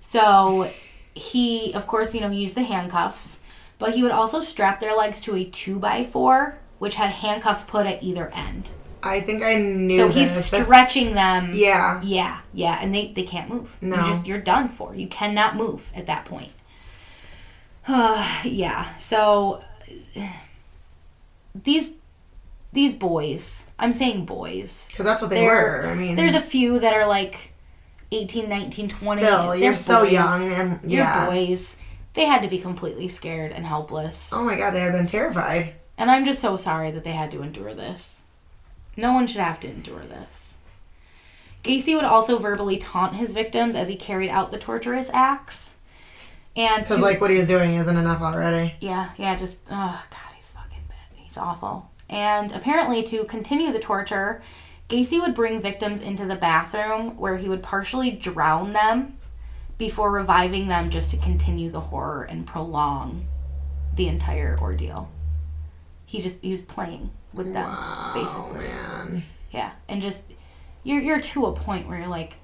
so he of course you know used the handcuffs but he would also strap their legs to a 2 by 4 which had handcuffs put at either end I think I knew so he's this. Stretching them yeah. yeah, yeah, and they they can't move. No. You just you're done for. You cannot move at that point. yeah. So these these boys, I'm saying boys. Because that's what they were. I mean, There's a few that are like 18, 19, 20. still, They're you're so young and You're yeah. boys. They had to be completely scared and helpless. Oh my god, they have been terrified. And I'm just so sorry that they had to endure this. No one should have to endure this. Gacy would also verbally taunt his victims as he carried out the torturous acts. And Because like what he's doing isn't enough already. yeah, yeah, just oh god, he's fucking bad. He's awful. And apparently, to continue the torture, Gacy would bring victims into the bathroom where he would partially drown them before reviving them just to continue the horror and prolong the entire ordeal. He just he was playing with them, Wow, basically. man. Yeah, and just you're you're to a point where you're like,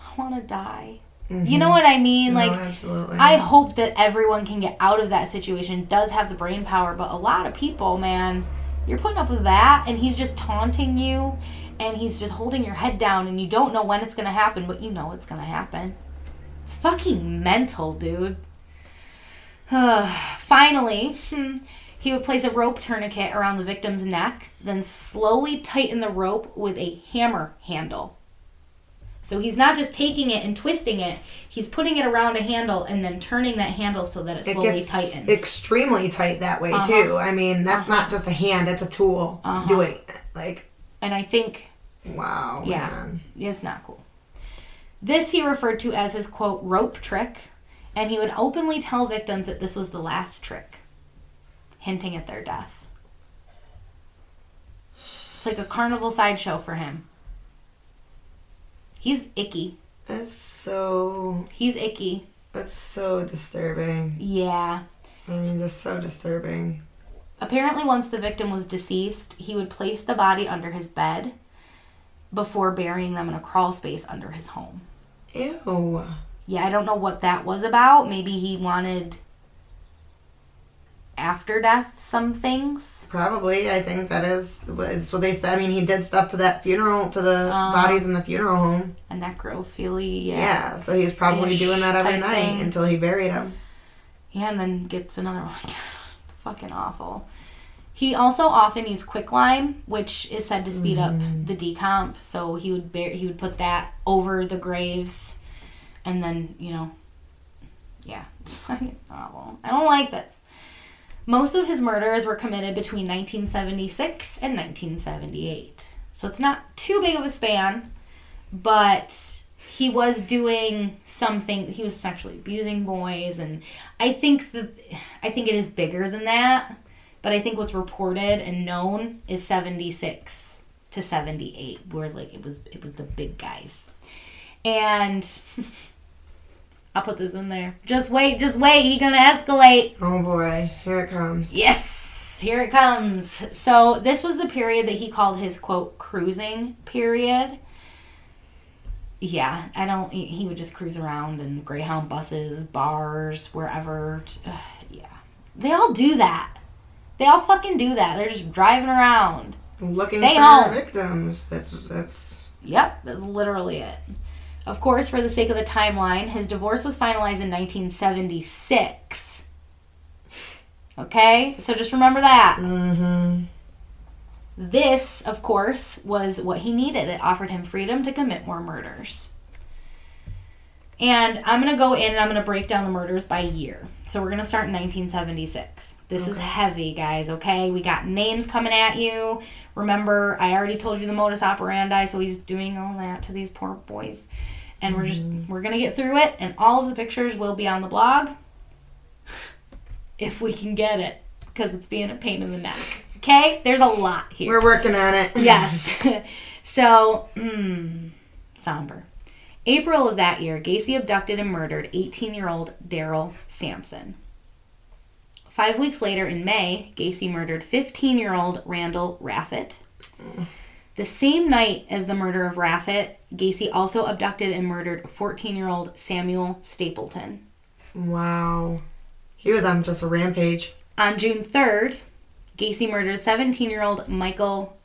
I want to die. You know what I mean? No, Like absolutely. I hope that everyone can get out of that situation, does have the brain power, but a lot of people, man, you're putting up with that, and he's just taunting you, and he's just holding your head down, and you don't know when it's gonna happen, but you know it's gonna happen. It's fucking mental, dude. Finally, he would place a rope tourniquet around the victim's neck, then slowly tighten the rope with a hammer handle. So he's not just taking it and twisting it, he's putting it around a handle and then turning that handle so that it it slowly gets tightens. extremely tight that way Uh-huh. too. I mean, that's not just a hand; it's a tool Uh-huh. doing it. Like, and I think wow, Yeah. man. it's not cool. This he referred to as his quote rope trick, and he would openly tell victims that this was the last trick, hinting at their death. It's like a carnival sideshow for him. He's icky. That's so. He's icky. That's so disturbing. Yeah. I mean, just so disturbing. Apparently, once the victim was deceased, he would place the body under his bed before burying them in a crawl space under his home. Ew. Yeah, I don't know what that was about. Maybe he wanted after death some things. Probably. I think that is. It's what they said. I mean, he did stuff to that funeral, to the Uh, bodies in the funeral home. A necrophilia. Yeah. so he's probably doing that every night thing. until he buried him. Yeah, and then gets another one. Fucking awful. He also often used quicklime, which is said to speed up the decomp. So he would bear, he would put that over the graves, and then you know, yeah, fucking awful. I don't like this. Most of his murders were committed between 1976 and 1978, so it's not too big of a span, but he was doing something he was sexually abusing boys and i think that i think it is bigger than that but i think what's reported and known is 76 to 78 where like it was it was the big guys. And i'll put this in there just wait just wait he gonna escalate Oh boy, here it comes. Yes, here it comes. So this was the period that he called his quote cruising period. Yeah, I don't. He he would just cruise around in Greyhound buses, bars, wherever. Ugh, yeah, they all do that. They all fucking do that. They're just driving around. Looking Stay for home. victims. That's that's. Yep, that's literally it. Of course, for the sake of the timeline, his divorce was finalized in 1976. Okay, so just remember that. Mm-hmm. This, of course, was what he needed. It offered him freedom to commit more murders. And I'm going to go in and I'm going to break down the murders by year. So we're going to start in 1976. This is heavy, guys, okay? We got names coming at you. Remember, I already told you the modus operandi, so he's doing all that to these poor boys. And we're just, we're going to get through it, and all of the pictures will be on the blog if we can get it, because it's being a pain in the neck. Okay? There's a lot here. We're working on it. Yes. so, mm, somber. April of that year, Gacy abducted and murdered 18 year old Daryl Sampson. Five weeks later, in May, Gacy murdered 15 year old Randall Reffett. The same night as the murder of Reffett, Gacy also abducted and murdered 14 year old Samuel Stapleton. Wow. He was on just a rampage. On June 3rd, Gacy murdered 17 year old Michael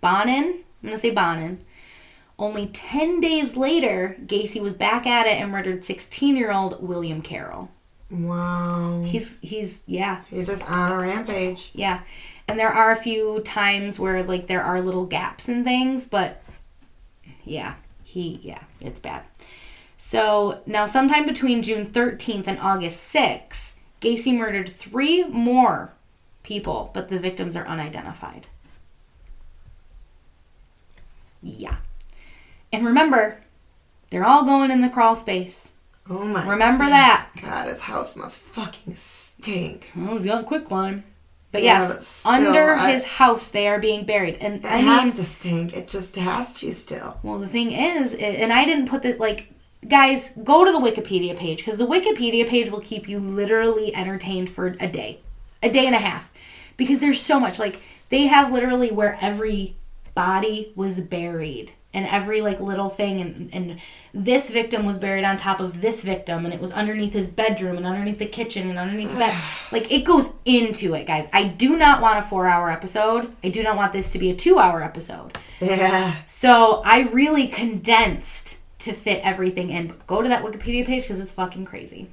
Bonnin. I'm going to say Bonnin. Only 10 days later, Gacy was back at it and murdered 16 year old William Carroll. Wow. He's, he's, yeah, He's just on a rampage. yeah. And there are a few times where, like, there are little gaps in things, but yeah, he, yeah, it's bad. So now, sometime between June 13th and August 6th, Gacy murdered three more people, but the victims are unidentified. Yeah. And remember, they're all going in the crawl space. Oh my. Remember that. God, his house must fucking stink. Well, he's got quicklime. But Yeah, yes, but still, under I- his house they are being buried. And It I has mean, to stink. It just has to still. well, the thing is, and I didn't put this like, guys, go to the Wikipedia page because the Wikipedia page will keep you literally entertained for a day, a day and a half, because there's so much. Like they have literally where every body was buried and every like little thing and and this victim was buried on top of this victim and it was underneath his bedroom and underneath the kitchen and underneath the bed like it goes into it guys i do not want a four hour episode i do not want this to be a two hour episode Yeah. so I really condensed to fit everything in. But go to that Wikipedia page because it's fucking crazy.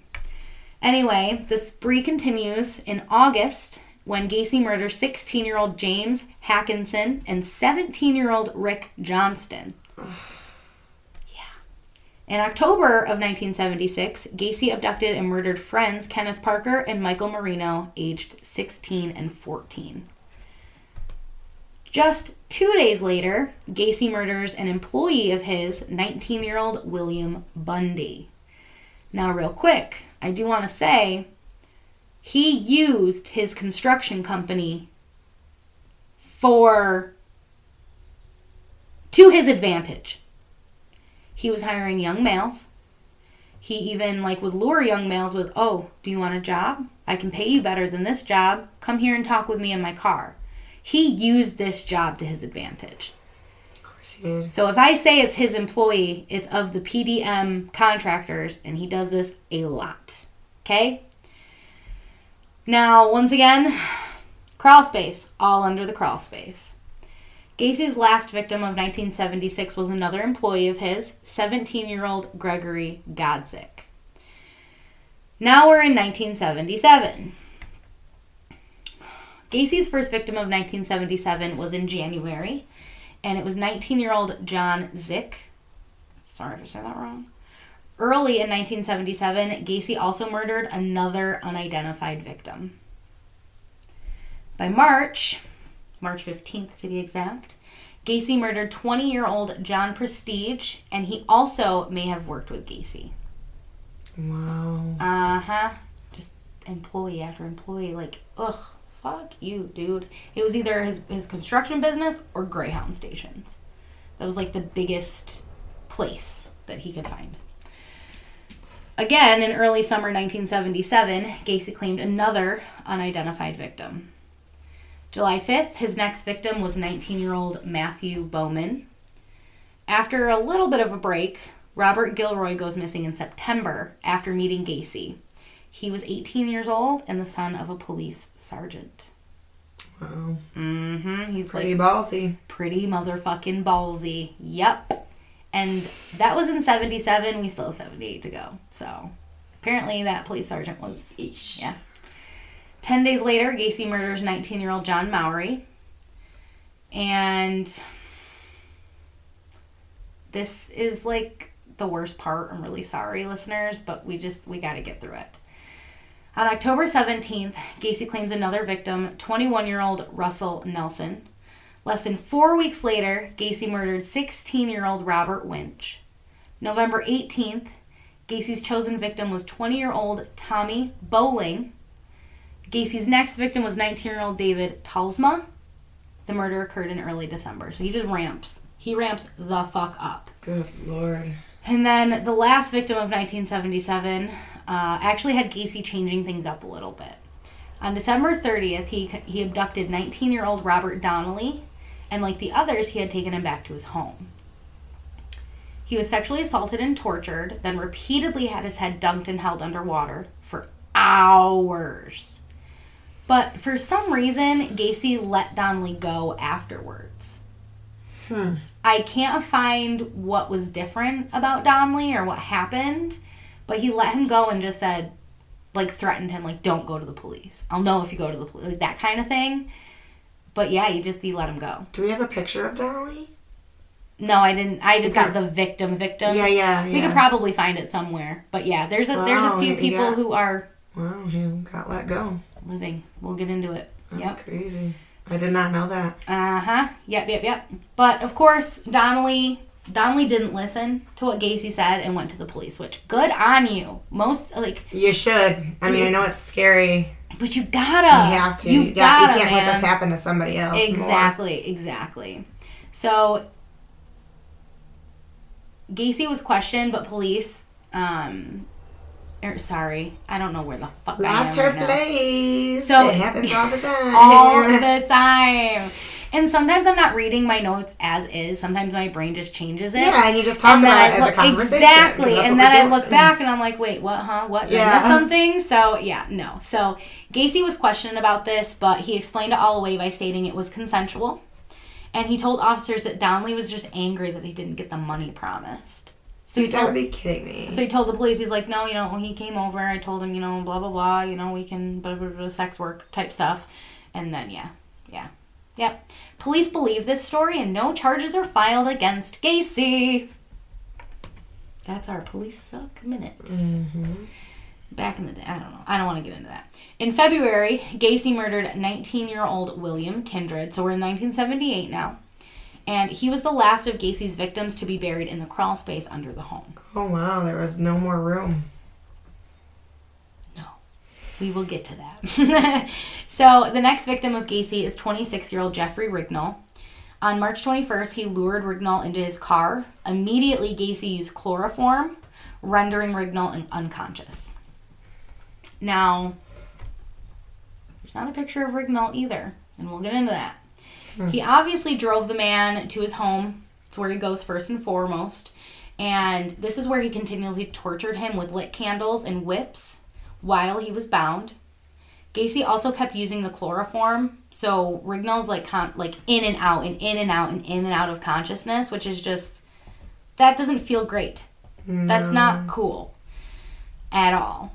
Anyway, the spree continues in August when Gacy murders 16 year old James Haakenson and 17 year old Rick Johnston. Yeah. In October of 1976, Gacy abducted and murdered friends Kenneth Parker and Michael Marino, aged 16 and 14. Just two days later, Gacy murders an employee of his, 19 year old William Bundy. Now, real quick, I do want to say he used his construction company for to his advantage. He was hiring young males. He even like would lure young males with, "Oh, do you want a job? I can pay you better than this job. Come here and talk with me in my car." He used this job to his advantage. Of course he did. So if I say it's his employee, it's of the PDM contractors, and he does this a lot. Okay? Now, once again, crawl space, all under the crawl space. Gacy's last victim of 1976 was another employee of his, 17 year old Gregory Godzik. Now we're in 1977. Gacy's first victim of 1977 was in January, and it was 19 year old John Szyc. Sorry if I said that wrong. Early in 1977, Gacy also murdered another unidentified victim. By March, March 15th to be exact, Gacy murdered 20 year old John Prestidge, and he also may have worked with Gacy. Wow. Uh huh. Just employee after employee. Like, ugh, fuck you, dude. It was either his, his construction business or Greyhound stations. That was like the biggest place that he could find. Again, in early summer 1977, Gacy claimed another unidentified victim. July 5th, his next victim was 19 year old Matthew Bowman. After a little bit of a break, Robert Gilroy goes missing in September after meeting Gacy. He was 18 years old and the son of a police sergeant. Wow. Mm-hmm. He's Pretty like ballsy. pretty motherfucking ballsy. Yep. And that was in 77. We still have 78 to go. So apparently that police sergeant was Eesh. yeah. Ten days later, Gacy murders 19 year old John Mowery. And this is like the worst part. I'm really sorry, listeners, but we just, we got to get through it. On October 17th, Gacy claims another victim, 21 year old Russell Nelson. Less than four weeks later, Gacy murdered 16 year old Robert Winch. November 18th, Gacy's chosen victim was 20 year old Tommy Boling. Gacy's next victim was 19 year old David Talsma. The murder occurred in early December. So he just ramps. He ramps the fuck up. Good lord. And then the last victim of 1977 uh, actually had Gacy changing things up a little bit. On December 30th, he, he abducted 19 year old Robert Donnelly, and like the others, he had taken him back to his home. He was sexually assaulted and tortured, then repeatedly had his head dunked and held underwater for hours. But for some reason, Gacy let Donnelly go afterwards. Hmm. I can't find what was different about Donnelly or what happened, but he let him go and just said, like, threatened him, like, don't go to the police. I'll know if you go to the police, like that kind of thing. But yeah, you just he let him go. Do we have a picture of Donnelly? No, I didn't. I just got the victim victims. Yeah, yeah, We yeah. could probably find it somewhere. But yeah, there's a there's a Wow, few you people got- who are Wow, he got let go. living. We'll get into it. That's Yep. crazy. I did not know that. Uh huh. Yep, yep, yep. But of course, Donnelly Donnelly didn't listen to what Gacy said and went to the police. Which good on you. Most like, You should. I mean, I know it's scary. But you gotta. You have to. You, You, got, gotta, you can't man. let this happen to somebody else. more. Exactly, exactly. So Gacy was questioned, but police, um, er, sorry, I don't know where the fuck Lost I her am right now. place. So- it happens all the time. all the time. And sometimes I'm not reading my notes as is. Sometimes my brain just changes it. yeah, and you just talk and about I it as look, a conversation. exactly, and then I look back and I'm like, wait, what? Huh? What? Yeah. something? So yeah, no. So Gacy was questioned about this, but he explained it all away by stating it was consensual, and he told officers that Donnelly was just angry that he didn't get the money promised. So he You gotta told. be kidding me. So he told the police, he's like, no, you know, when he came over, I told him, you know, blah blah blah, you know, we can blah blah blah sex work type stuff, and then yeah, yep. Police believe this story, and no charges are filed against Gacy. That's our police suck minute. Mhm. Back in the day, I don't know. I don't want to get into that. In February, Gacy murdered 19-year-old William Kindred. So we're in 1978 now. And he was the last of Gacy's victims to be buried in the crawl space under the home. Oh wow, there was no more room. No. We will get to that. so the next victim of Gacy is 26 year old Jeffrey Rignall. On March 21st, he lured Rignall into his car. Immediately, Gacy used chloroform, rendering Rignall unconscious. Now, there's not a picture of Rignall either, and we'll get into that. Hmm. He obviously drove the man to his home. It's where he goes first and foremost. And this is where he continually tortured him with lit candles and whips while he was bound. Gacy also kept using the chloroform, so Rignall's like con- like in and out and in and out and in and out of consciousness, which is just that doesn't feel great. That's not cool at all.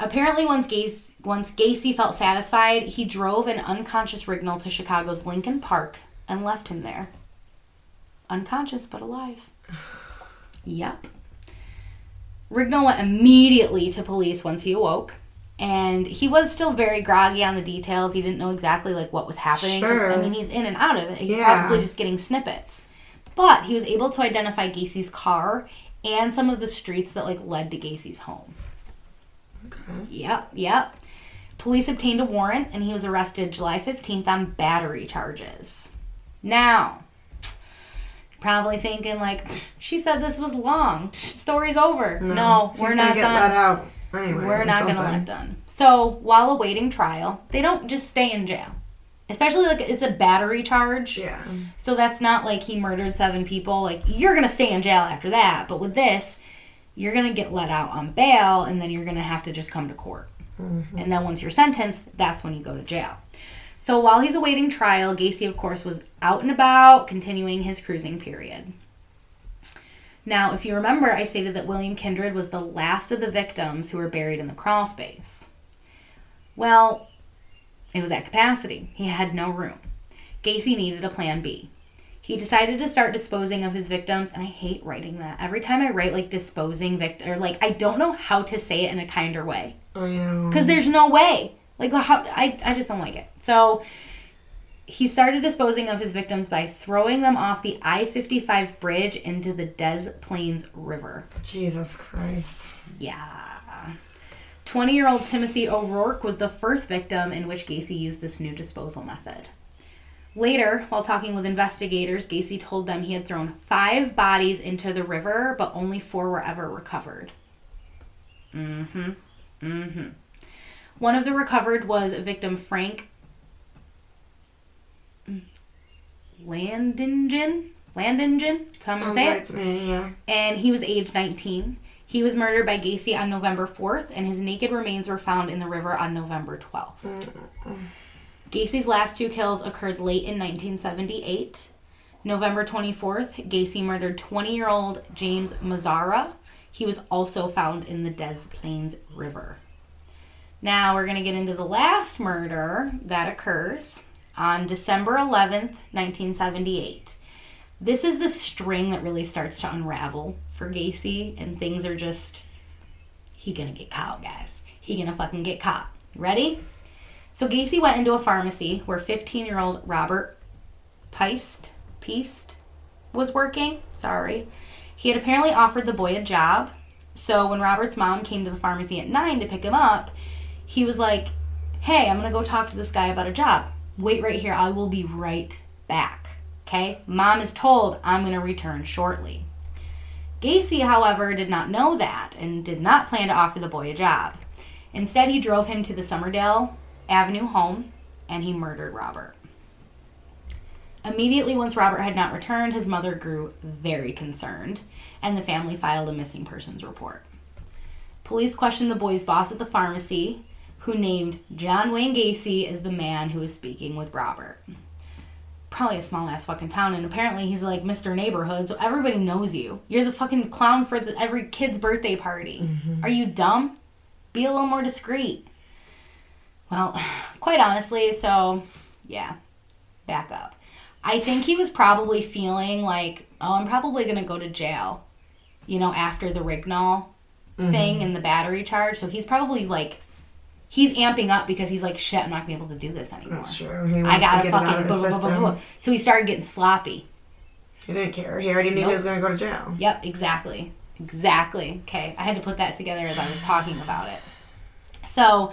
Apparently, once Gacy, once Gacy felt satisfied, he drove an unconscious Rignall to Chicago's Lincoln Park and left him there. Unconscious but alive. Yep. Rignall went immediately to police once he awoke. And he was still very groggy on the details. He didn't know exactly like what was happening. Sure. I mean, he's in and out of it. He's Yeah. probably just getting snippets. But he was able to identify Gacy's car and some of the streets that like led to Gacy's home. Okay. Yep, yep. Police obtained a warrant and he was arrested July 15th on battery charges. Now, probably thinking like she said this was long. Story's over. No, we're He's not done. Anyway. We're not going to let done. So while awaiting trial, they don't just stay in jail. Especially like it's a battery charge. Yeah. So that's not like he murdered seven people. Like you're gonna stay in jail after that. But with this, you're gonna get let out on bail, and then you're gonna have to just come to court. And then once you're sentenced, that's when you go to jail. So while he's awaiting trial, Gacy, of course, was out and about, continuing his cruising period. Now, if you remember, I stated that William Kindred was the last of the victims who were buried in the crawl space. Well, it was at capacity. He had no room. Gacy needed a plan B. He decided to start disposing of his victims, and I hate writing that. Every time I write like disposing victim, or like I don't know how to say it in a kinder way I know. because there's no way. Like how I I just don't like it. So he started disposing of his victims by throwing them off the I-55 bridge into the Des Plaines River. Jesus Christ. Yeah. 20 year old Timothy O'Rourke was the first victim in which Gacy used this new disposal method. Later, while talking with investigators, Gacy told them he had thrown five bodies into the river, but only four were ever recovered. Mm hmm. Mm hmm. One of the recovered was victim Frank Landingin. Landingin? That's how I'm Sounds say right to me, yeah. and he was age 19. He was murdered by Gacy on November 4th, and his naked remains were found in the river on November 12th. Gacy's last two kills occurred late in 1978. November 24th, Gacy murdered 20 year old James Mazzara. He was also found in the Des Plaines River. Now we're going to get into the last murder that occurs on December 11th, 1978 this is the string that really starts to unravel for Gacy, and things are just he gonna get caught, guys. He gonna fucking get caught. Ready? So Gacy went into a pharmacy where 15 year old Robert Piest Piest was working. Sorry, he had apparently offered the boy a job. So when Robert's mom came to the pharmacy at nine to pick him up, he was like, "Hey, I'm gonna go talk to this guy about a job. Wait right here. I will be right back." Okay? Mom is told I'm going to return shortly. Gacy, however, did not know that and did not plan to offer the boy a job. Instead, he drove him to the Summerdale Avenue home and he murdered Robert. Immediately, once Robert had not returned, his mother grew very concerned and the family filed a missing persons report. Police questioned the boy's boss at the pharmacy, who named John Wayne Gacy as the man who was speaking with Robert probably a small ass fucking town, and apparently he's like Mr. Neighborhood, so everybody knows you. You're the fucking clown for the, every kid's birthday party. Mm-hmm. Are you dumb? Be a little more discreet. Well, quite honestly, so yeah, back up. I think he was probably feeling like, oh, I'm probably gonna go to jail, you know, after the Rignall thing mm-hmm. and the battery charge. So he's probably like, he's amping up because he's like, shit, I'm not gonna be able to do this anymore. That's true. He wants I gotta to get it out fucking of blah, blah, blah, blah. So he started getting sloppy. He didn't care. He already knew Nope. he was to go to jail. Yep, exactly. Exactly. Okay, I had to put that together as I was talking about it. So,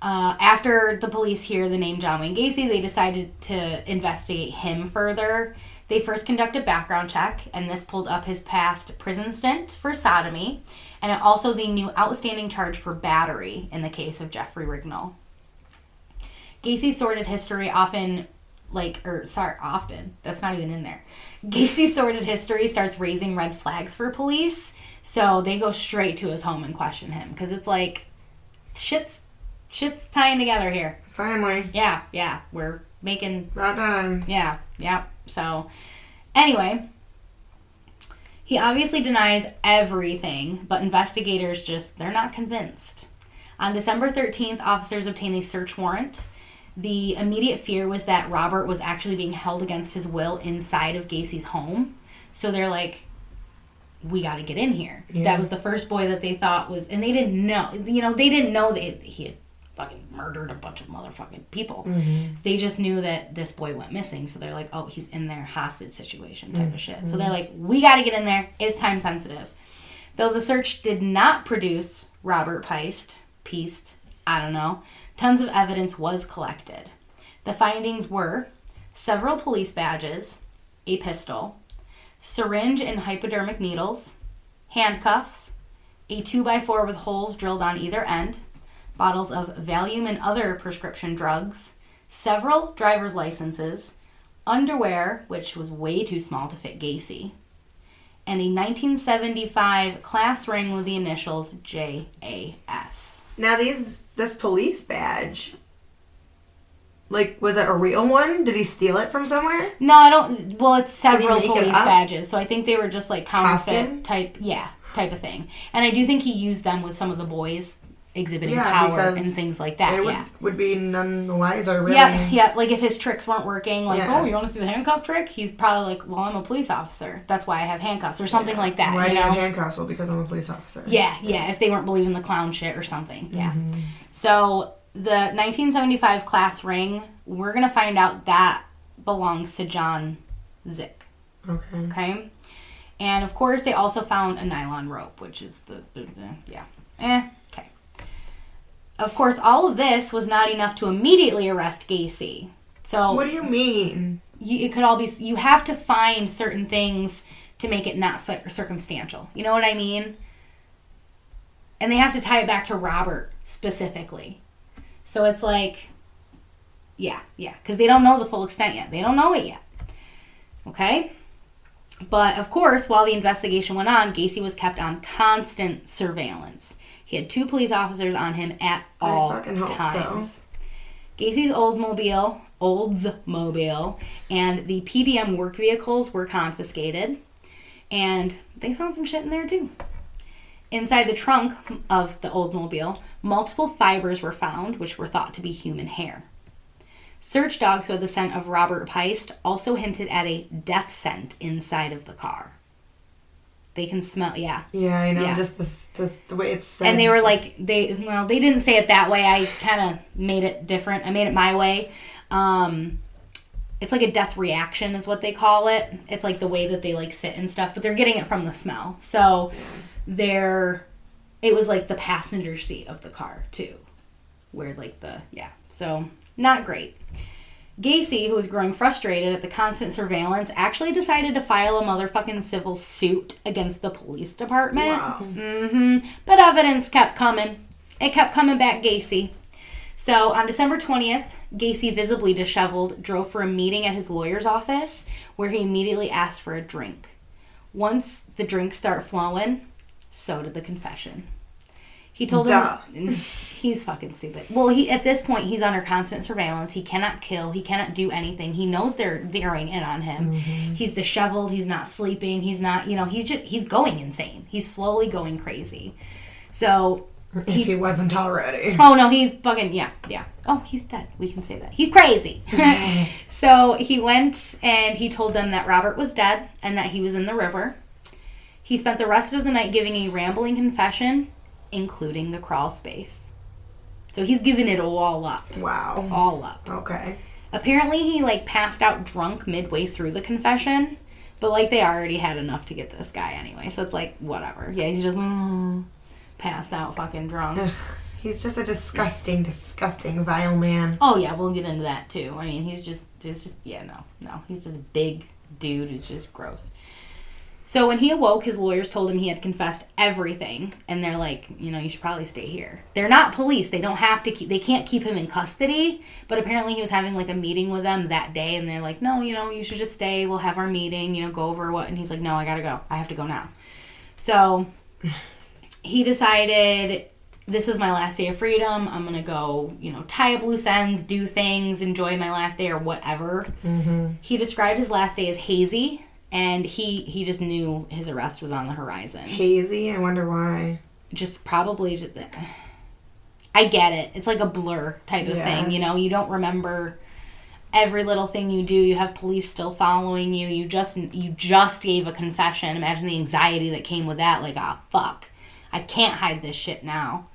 Uh, after the police hear the name John Wayne Gacy, they decided to investigate him further. They first conducted a background check, and this pulled up his past prison stint for sodomy, and also the new outstanding charge for battery in the case of Jeffrey Rignall. Gacy's sordid history often, like, or sorry, often, that's not even in there. Gacy's sordid history starts raising red flags for police, so they go straight to his home and question him because it's like, shit's shit's tying together here. Finally. Yeah, yeah, we're making About time. yeah, yeah. So, anyway, he obviously denies everything, but investigators just, they're not convinced. On December 13th, officers obtained a search warrant. The immediate fear was that Robert was actually being held against his will inside of Gacy's home. So they're like, we got to get in here. Yeah. That was the first boy that they thought was, and they didn't know, you know, they didn't know that he had fucking murdered a bunch of motherfucking people. Mm-hmm. They just knew that this boy went missing. So they're like, oh, he's in their hostage situation type of shit. So they're mm-hmm. like, we got to get in there. It's time sensitive. Though the search did not produce Robert Piest, Piest, I don't know, tons of evidence was collected. The findings were several police badges, a pistol, syringe and hypodermic needles, handcuffs, a 2x4 with holes drilled on either end, bottles of Valium and other prescription drugs, several driver's licenses, underwear, which was way too small to fit Gacy, and a 1975 class ring with the initials JAS. Now these this police badge. Like, was it a real one? Did he steal it from somewhere? No, I don't. Well, it's several make it police badges, so I think they were just like counterfeit Costume? type, yeah, type of thing. And I do think he used them with some of the boys exhibiting Yeah, power and things like that. They would yeah. would be none the wiser, really. Yeah, yeah. Like if his tricks weren't working, like, Yeah. oh, you want to see the handcuff trick? He's probably like, well, I'm a police officer. That's why I have handcuffs or something like that. Why you do you know? have handcuffs? Well, because I'm a police officer. Yeah, yeah, if they weren't believing the clown shit or something. Yeah. Mm-hmm. So the 1975 class ring, we're going to find out that belongs to John Szyc. Okay. Okay. And of course, they also found a nylon rope, which is the, yeah. Eh. Of course, all of this was not enough to immediately arrest Gacy. So What do you mean? you, it could all be you have to find certain things to make it not circumstantial. You know what i mean? And they have to tie it back to robert specifically. So it's like yeah yeah because they don't know the full extent yet. They don't know it yet. Okay? But of course while the investigation went on gacy was kept on constant surveillance he had two police officers on him at I all hope so. times Gacy's Oldsmobile, Oldsmobile, and the PDM work vehicles were confiscated, and they found some shit in there too. Inside the trunk of the Oldsmobile, multiple fibers were found, which were thought to be human hair. Search dogs who had the scent of Robert Piest also hinted at a death scent inside of the car. They can smell, yeah. Yeah, I know. Yeah. Just this, this, the way it's said. and they were just- like they well they didn't say it that way i kind of made it different i made it my way um it's like a death reaction is what they call it it's like the way that they like sit and stuff but they're getting it from the smell so they're it was like the passenger seat of the car too where like the yeah so not great Gacy, who was growing frustrated at the constant surveillance, actually decided to file a motherfucking civil suit against the police department. Wow. hmm But evidence kept coming. It kept coming back Gacy. So on December 20th, Gacy, visibly disheveled, drove for a meeting at his lawyer's office where he immediately asked for a drink. Once the drinks start flowing, so did the confession. He told Duh. him he's fucking stupid. Well, he at this point he's under constant surveillance. He cannot kill. He cannot do anything. He knows they're zeroing in on him. Mm-hmm. He's disheveled. He's not sleeping. He's not. You know. He's just. He's going insane. He's slowly going crazy. So if he wasn't already. Oh no, he's fucking yeah, yeah. Oh, he's dead. We can say that. He's crazy. Mm-hmm. so he went and he told them that Robert was dead and that he was in the river. He spent the rest of the night giving a rambling confession, including the crawl space. So he's giving it all up. Wow. All up. Okay. Apparently he like passed out drunk midway through the confession, but like they already had enough to get this guy anyway. So it's like whatever. Yeah, he's just mm, passed out fucking drunk. He's just a disgusting, disgusting, vile man. Oh yeah, we'll get into that too. I mean, he's just, he's just, yeah, no, no, he's just a big dude who's just gross. So when he awoke, his lawyers told him he had confessed everything, and they're like, you know, you should probably stay here. They're not police; they don't have to keep, they can't keep him in custody. But apparently, he was having like a meeting with them that day, and they're like, no, you know, you should just stay. We'll have our meeting, you know, go over what. And he's like, no, I gotta go. I have to go now. So he decided this is my last day of freedom. I'm gonna go, you know, tie up loose ends, do things, enjoy my last day or whatever. Mm-hmm. He described his last day as hazy, and he he just knew his arrest was on the horizon. Hazy. I wonder why. Just probably, just, I get it. It's like a blur type of Yeah. thing. You know, you don't remember every little thing you do. You have police still following you. You just you just gave a confession. Imagine the anxiety that came with that. Like, ah, fuck, I can't hide this shit now.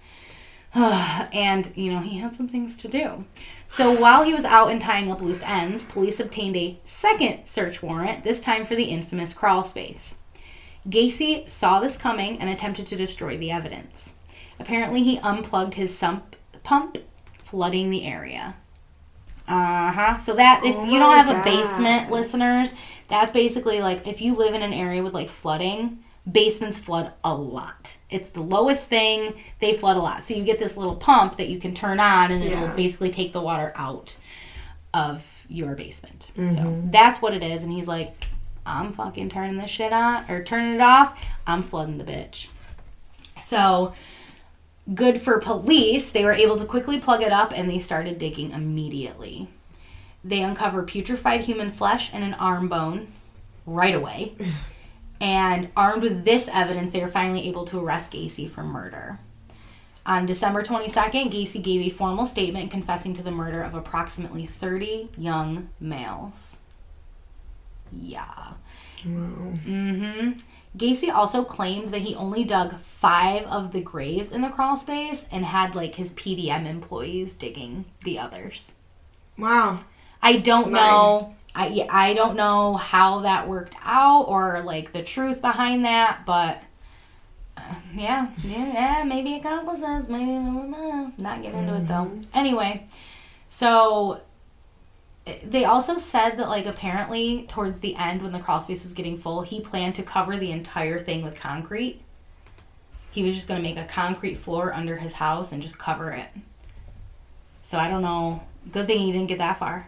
and you know he had some things to do. So while he was out and tying up loose ends, police obtained a second search warrant, this time for the infamous crawl space. Gacy saw this coming and attempted to destroy the evidence. Apparently, he unplugged his sump pump, flooding the area. Uh huh. So that if Oh you don't have a basement, listeners, that's basically like if you live in an area with like flooding, basements flood a lot. It's the lowest thing; they flood a lot. So you get this little pump that you can turn on, and it'll basically take the water out of your basement. So Mm-hmm. that's what it is. And he's like, I'm fucking turning this shit on or turning it off. I'm flooding the bitch. So good for police. They were able to quickly plug it up and they started digging immediately. They uncover putrefied human flesh and an arm bone right away. And armed with this evidence, they were finally able to arrest Gacy for murder. On December 22nd, Gacy gave a formal statement confessing to the murder of approximately 30 young males. Yeah. Mm-hmm. Gacy also claimed that he only dug five of the graves in the crawl space and had like his PDM employees digging the others. Wow. I don't know. I I don't know how that worked out or like the truth behind that, but uh, yeah, yeah, yeah, maybe accomplices, maybe get Not getting into it though. Anyway, so they also said that like apparently towards the end when the crawl space was getting full, he planned to cover the entire thing with concrete. He was just gonna make a concrete floor under his house and just cover it. So I don't know. Good thing he didn't get that far.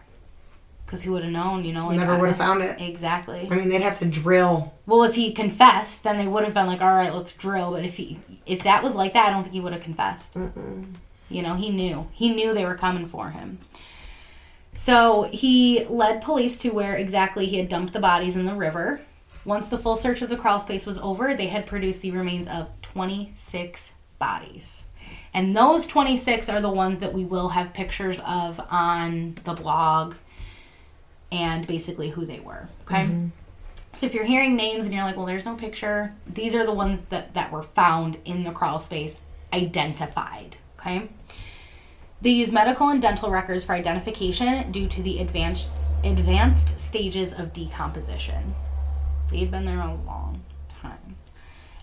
Because he would have known, you know. Like, Never would have found it. Exactly. I mean, they'd have to drill. Well, if he confessed, then they would have been like, "All right, let's drill." But if he, if that was like that, I don't think he would have confessed. Mm-mm. You know, he knew. He knew they were coming for him. So he led police to where exactly he had dumped the bodies in the river. Once the full search of the crawl space was over, they had produced the remains of 26 bodies. And those 26 are the ones that we will have pictures of on the blog and basically who they were. Okay? Mm-hmm. So if you're hearing names and you're like, well, there's no picture, these are the ones that, that were found in the crawl space, identified. Okay? They use medical and dental records for identification due to the advanced advanced stages of decomposition. They've been there a long time.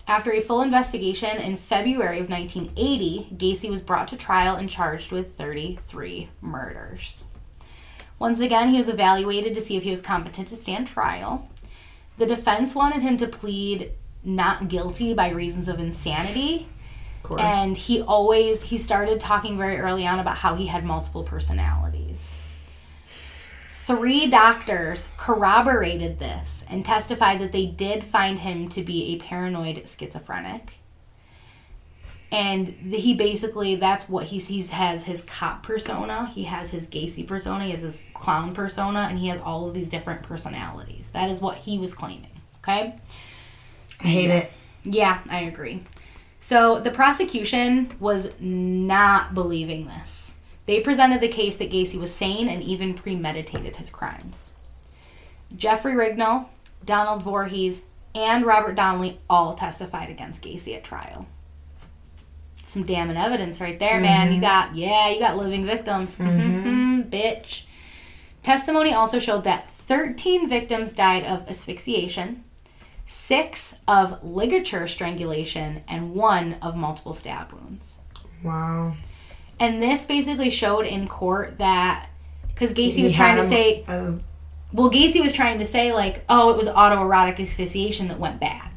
After a full investigation in February of 1980, Gacy was brought to trial and charged with 33 murders. Once again, he was evaluated to see if he was competent to stand trial. The defense wanted him to plead not guilty by reasons of insanity, Of course. and he always he started talking very early on about how he had multiple personalities. Three doctors corroborated this and testified that they did find him to be a paranoid schizophrenic. And he basically that's what he sees has his cop persona, he has his Gacy persona, he has his clown persona, and he has all of these different personalities. That is what he was claiming. Okay? I hate it. Yeah, I agree. So the prosecution was not believing this. They presented the case that Gacy was sane and even premeditated his crimes. Jeffrey Rignall, Donald Voorhees, and Robert Donnelly all testified against Gacy at trial. Some damning evidence right there, man. You got, yeah, you got living victims. Mhm, bitch. Testimony also showed that 13 victims died of asphyxiation, six of ligature strangulation, and one of multiple stab wounds. Wow. And this basically showed in court that because Gacy was had trying to say, uh, well, Gacy was trying to say like, oh, it was autoerotic asphyxiation that went bad.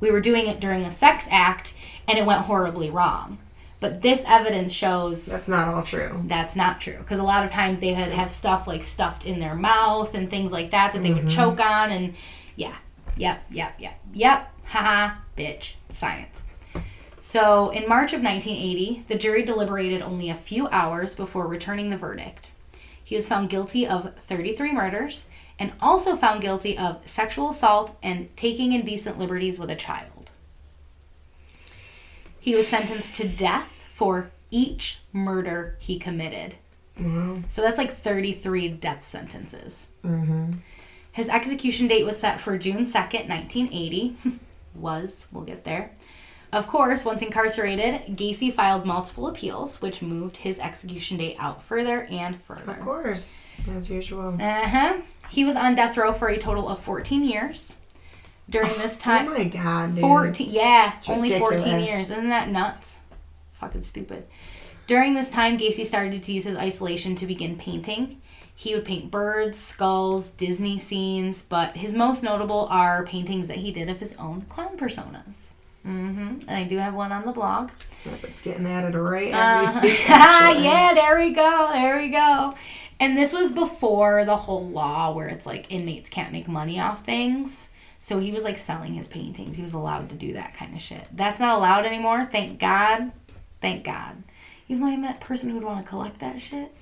We were doing it during a sex act, and it went horribly wrong. But this evidence shows that's not all true. that's not true because a lot of times they would have stuff like stuffed in their mouth and things like that that they would mm-hmm. choke on and yeah yep yep yep yep haha bitch science so in march of 1980 the jury deliberated only a few hours before returning the verdict he was found guilty of 33 murders and also found guilty of sexual assault and taking indecent liberties with a child he was sentenced to death for each murder he committed. Wow. So that's like 33 death sentences. Mm-hmm. His execution date was set for June 2nd, 1980. was, we'll get there. Of course, once incarcerated, Gacy filed multiple appeals, which moved his execution date out further and further. Of course, as usual. Uh huh. He was on death row for a total of 14 years. During this time. Oh my god, dude. 14. 14 yeah only 14 years isn't that nuts fucking stupid during this time gacy started to use his isolation to begin painting he would paint birds skulls disney scenes but his most notable are paintings that he did of his own clown personas Mm-hmm. and i do have one on the blog It's getting added right as uh, we speak. yeah there we go there we go and this was before the whole law where it's like inmates can't make money off things so he was like selling his paintings. He was allowed to do that kind of shit. That's not allowed anymore. Thank god. Thank god. Even though i'm that person who would want to collect that shit.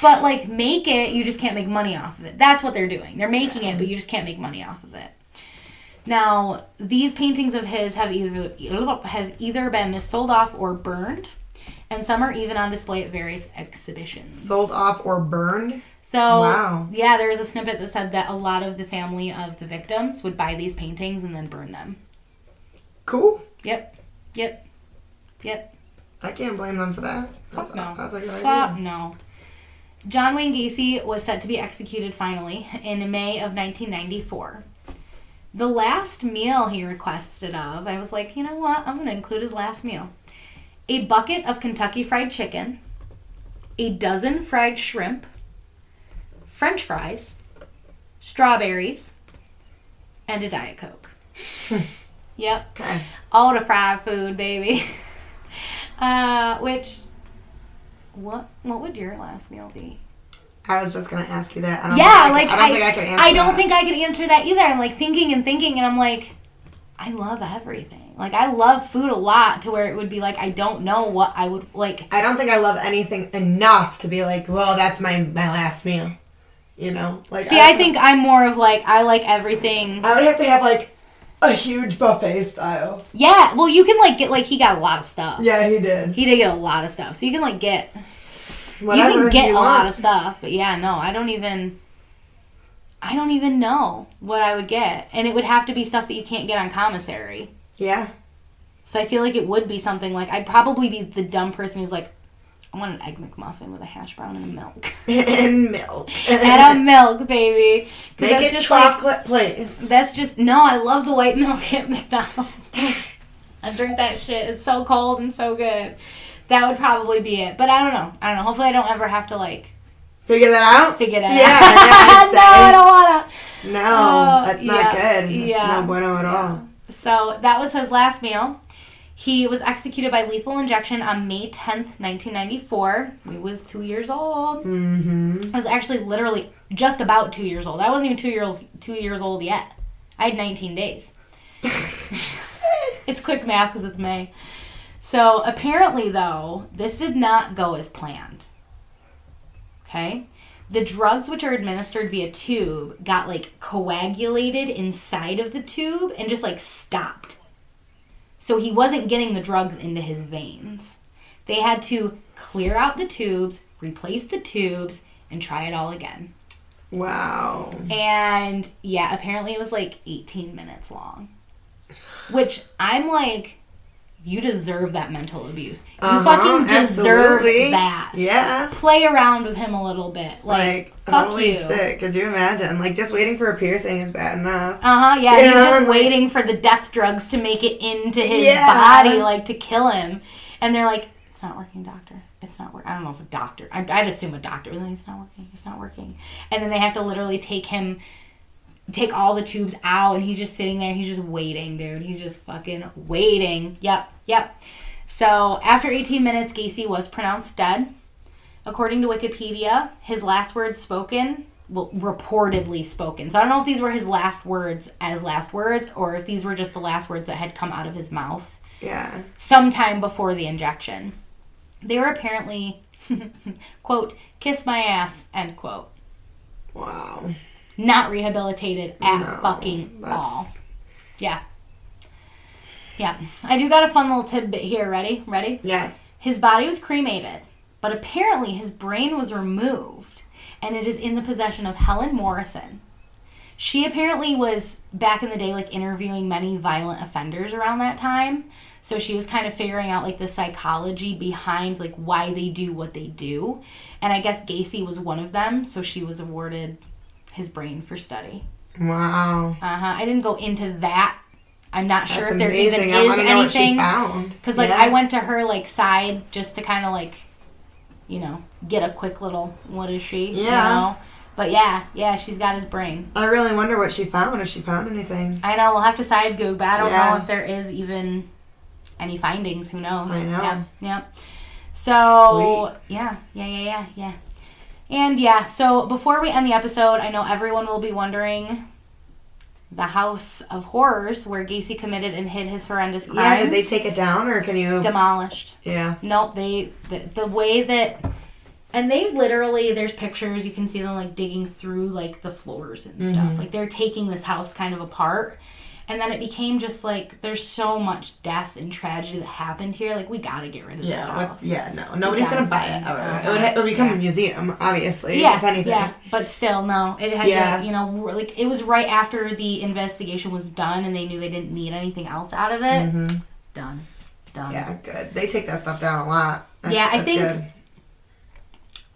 But like make it you just can't make money off of it. That's what they're doing. They're making it but you just can't make money off of it. Now these paintings of his have either have either been sold off or burned and some are even on display at various exhibitions. Sold off or burned. So Wow. yeah, there was a snippet that said that a lot of the family of the victims would buy these paintings and then burn them. Cool. Yep. Yep. Yep. I can't blame them for that. That's, no. that's a good Fuck no. John Wayne Gacy was set to be executed finally in May of 1994. The last meal he requested of, I was like, you know what? I'm going to include his last meal. A bucket of Kentucky fried chicken, a dozen fried shrimp, french fries, strawberries, and a Diet Coke. yep. Okay. All the fried food, baby. uh, which, what what would your last meal be? I was just gonna ask you that. I don't yeah, think I like I don't think I can answer I don't that. think I could answer that either. I'm like thinking and thinking, and I'm like, I love everything. Like I love food a lot to where it would be like I don't know what I would like. I don't think I love anything enough to be like, well, that's my my last meal. You know, like See, I think I'm more of like I like everything. I would have to have like a huge buffet style. Yeah, well, you can like get like he got a lot of stuff. Yeah, he did. He did get a lot of stuff, so you can like get Whatever you can get you a lot of stuff, but yeah, no, I don't even. I don't even know what I would get, and it would have to be stuff that you can't get on commissary. Yeah. So I feel like it would be something like I'd probably be the dumb person who's like, I want an egg McMuffin with a hash brown and a milk and milk. and a milk, baby. Make that's it just like chocolate, please. that's just no. I love the white milk at McDonald's. I drink that shit. It's so cold and so good. That would probably be it. But I don't know. I don't know. Hopefully, I don't ever have to like Figure that out. figure that Yeah, out. yeah, no, I don't wanna. No, Oh, that's not yeah, good. That's yeah, no bueno at yeah. all. So that was his last meal. He was executed by lethal injection on May 10th, 1994. He was two years old. Mm-hmm. I was actually literally just about two years old. I wasn't even two years two years old yet. I had 19 days. it's quick math because it's May. So apparently, though, this did not go as planned. Okay? The drugs which are administered via tube got like coagulated inside of the tube and just like stopped. So he wasn't getting the drugs into his veins. They had to clear out the tubes, replace the tubes, and try it all again. Wow. And yeah, apparently it was like 18 minutes long. Which I'm like, you deserve that mental abuse. You Uh-huh, fucking deserve absolutely. that. Yeah. Play around with him a little bit. Like, Like, fuck holy you. shit, could you imagine? Like, just waiting for a piercing is bad enough. Uh huh. Yeah, You he's know, just waiting for the death drugs to make it into his Yeah. body, like to kill him. And they're like, it's not working, doctor. It's not working. I don't know if a doctor. I, I'd assume a doctor. Like, it's not working. It's not working. And then they have to literally take him, take all the tubes out, and he's just sitting there. He's just waiting, dude. He's just fucking waiting. Yep, yep. So after 18 minutes, Gacy was pronounced dead. According to Wikipedia, his last words spoken, well, reportedly spoken. So I don't know if these were his last words as last words, or if these were just the last words that had come out of his mouth Yeah. sometime before the injection. They were apparently, quote, kiss my ass, end quote. Wow. Not rehabilitated at No, fucking all. Yeah. Yeah. I do got a fun little tidbit here. Ready? Ready? Yes. His body was cremated, but apparently his brain was removed and it is in the possession of Helen Morrison. She apparently was back in the day like interviewing many violent offenders around that time. So she was kind of figuring out like the psychology behind like why they do what they do. And I guess Gacy was one of them, so she was awarded his brain for study. Wow. Uh-huh. I didn't go into that. I'm not sure That's if there amazing. even is want to what she anything found. because like Yeah. I went to her like side just to kind of like, you know, get a quick little what is she? You Yeah. know? But yeah, yeah, she's got his brain. I really wonder what she found. If she found anything. I know we'll have to side go, but I don't Yeah. know if there is even any findings. Who knows? I know. Yeah. yeah. So yeah, yeah, yeah, yeah, yeah. And yeah, so before we end the episode, I know everyone will be wondering the house of horrors where Gacy committed and hid his horrendous crimes. Yeah. Did they take it down, or can you? demolished? Yeah. Nope, they the, the way that and they literally there's pictures you can see them like digging through like the floors and Mm-hmm. stuff. Like they're taking this house kind of apart. And then it became just like there's so much death and tragedy that happened here. Like we gotta get rid of this Yeah. house. What, yeah. No. Nobody's gonna buy it. Ever. it. It would. It would become Yeah. a museum, obviously. Yeah, If anything. yeah, but still, no. It had Yeah. to, you know, like it was right after the investigation was done, and they knew they didn't need anything else out of it. Mhm. Done, done. Yeah. Good. They take that stuff down a lot. That's- Yeah, I think- good.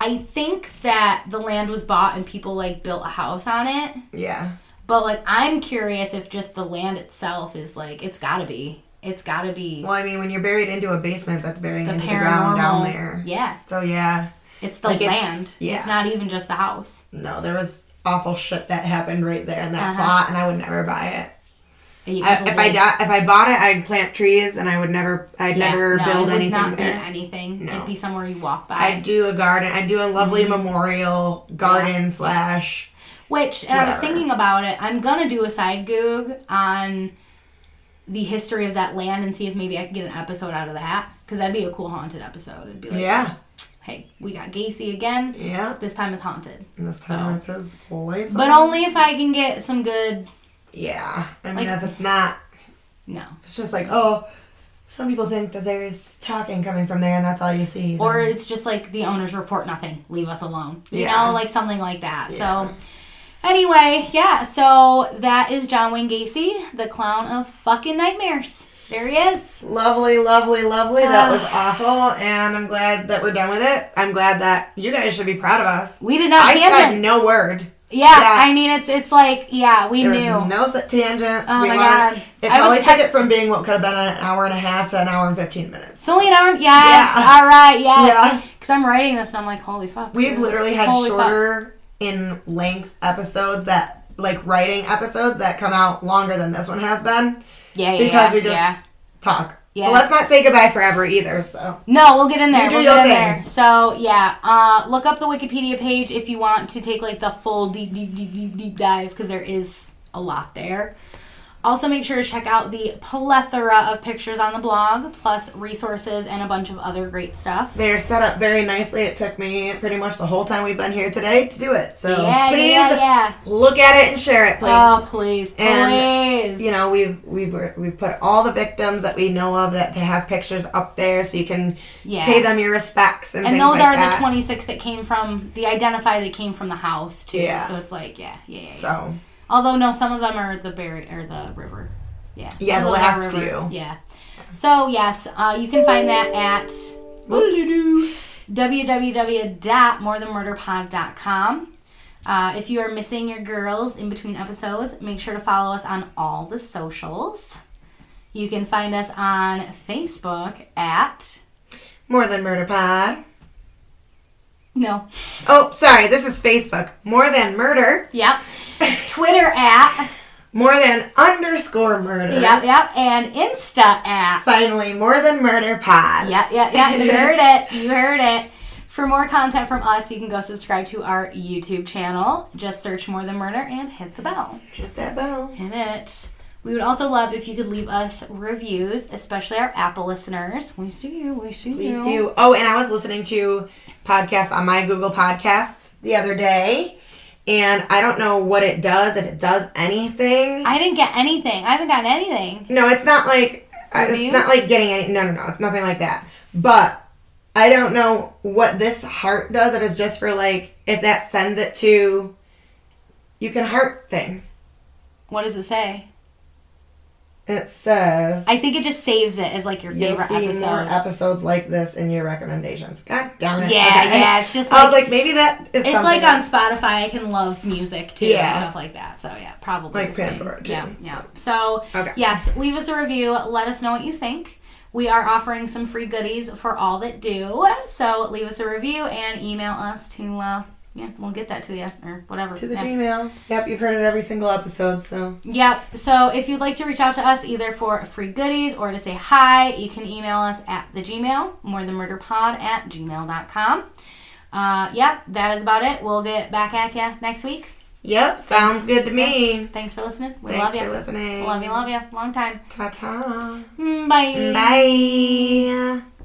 I think that the land was bought and people like built a house on it. Yeah. But like I'm curious if just the land itself is like it's got to be. It's got to be Well, I mean, when you're buried into a basement, that's burying the into the ground down there. Yeah, So yeah. it's the Like, it's- land. yeah. It's not even just the house. No, there was awful shit that happened right there in that Uh-huh. plot, and I would never buy it. I, if I di- if I bought it, I'd plant trees, and I would never, I'd yeah, never no, build anything not there. anything. No. It'd be somewhere you walk by. I'd do a garden. I'd do a lovely Mm-hmm. memorial garden slash. Which, and I was thinking about it. I'm gonna do a side goog on the history of that land and see if maybe I can get an episode out of that because that'd be a cool haunted episode. It'd be like, Yeah, hey, we got Gacy again. yeah. This time it's haunted, And this time So. it says life. but only if I can get some good. Yeah, I mean, Like- if it's not, No, it's just like oh. Some people think that there's talking coming from there, and that's all you see. or it's just like the owners report nothing. Leave us alone. You Yeah. know, like something like that. Yeah. So. Anyway, yeah, so that is John Wayne Gacy, the clown of fucking nightmares. There he is. Lovely, lovely, lovely. That Ah. was awful, and I'm glad that we're done with it. I'm glad that you guys should be proud of us. We did not I said tangent. no word. Yeah. I mean it's it's like yeah, we There knew. was no set tangent. Oh We my wanted- God. It I probably took it from being what could have been an hour and a half to an hour and fifteen minutes. it's only an hour. Yes. Yeah. All right. Yes. Yeah. Because I'm writing this and I'm like, holy fuck. We've dude. literally had Holy fuck. In length episodes that like writing episodes that come out longer than this one has been. Yeah, yeah, because yeah, we just- yeah. Talk. Yeah. But let's not say goodbye forever either. So No, we'll get in there. You do we'll your thing. there. So yeah, uh, look up the Wikipedia page if you want to take like the full deep, deep, deep, deep, deep dive because there is a lot there. Also, make sure to check out the plethora of pictures on the blog, plus resources and a bunch of other great stuff. they're set up very nicely. It took me pretty much the whole time we've been here today to do it. So yeah, please yeah, yeah. look at it and share it, please. Oh, please, And, please. you know we've we've we've put all the victims that we know of that to have pictures up there so you can pay them your respects and, and those like are that. the 26 that came from the identify that came from the house too Yeah. so it's like yeah yeah yeah, yeah. so although no some of them are the berry or the river yeah Yeah, the last river. few. yeah so yes uh, you can find that at www.morethanmurderpod.com uh, if you are missing your girls in between episodes make sure to follow us on all the socials you can find us on facebook at More Than Murder Pod. No. Oh, sorry, this is Facebook. More Than Murder. Yep. Twitter at. More Than underscore murder. Yep, yep. And Insta at. Finally, More Than Murder Pod. Yep, yep, yep. You heard it. You heard it. For more content from us, you can go subscribe to our YouTube channel. Just search More Than Murder and hit the bell. Hit that bell. Hit it. We would also love if you could leave us reviews, especially our Apple listeners. We see you. We see Please you. do. Oh, and I was listening to podcasts on my Google Podcasts the other day, and I don't know what it does, if it does anything. I didn't get anything. I haven't gotten anything. No, it's not like it's not like getting any. No, no, no, it's nothing like that. But I don't know what this heart does. If it's just for like if that sends it to, you can heart things. What does it say? It says I think it just saves it as like your you'll favorite see episode. more episodes like this in your recommendations. God damn it! Yeah, Okay. yeah, it's just I was like- like, maybe that is. It's like on Spotify. I can love music too Yeah. and stuff like that. So yeah, probably Like. Pandora, too. Yeah, yeah. So Okay. yes, leave us a review. Let us know what you think. We are offering some free goodies for all that do. So leave us a review and email us to. Uh, yeah, we'll get that to you or whatever. to the yeah. Gmail. Yep, you've heard it every single episode. So Yep. So if you'd like to reach out to us either for free goodies or to say hi, you can email us at the Gmail, more than murderpod at gmail.com. Uh, yep, that is about it. We'll get back at you next week. yep, sounds good to me. Thanks for listening. We Thanks love you. Thanks for listening. Love you, love you. Long time. Ta ta. Mm, Bye. Bye.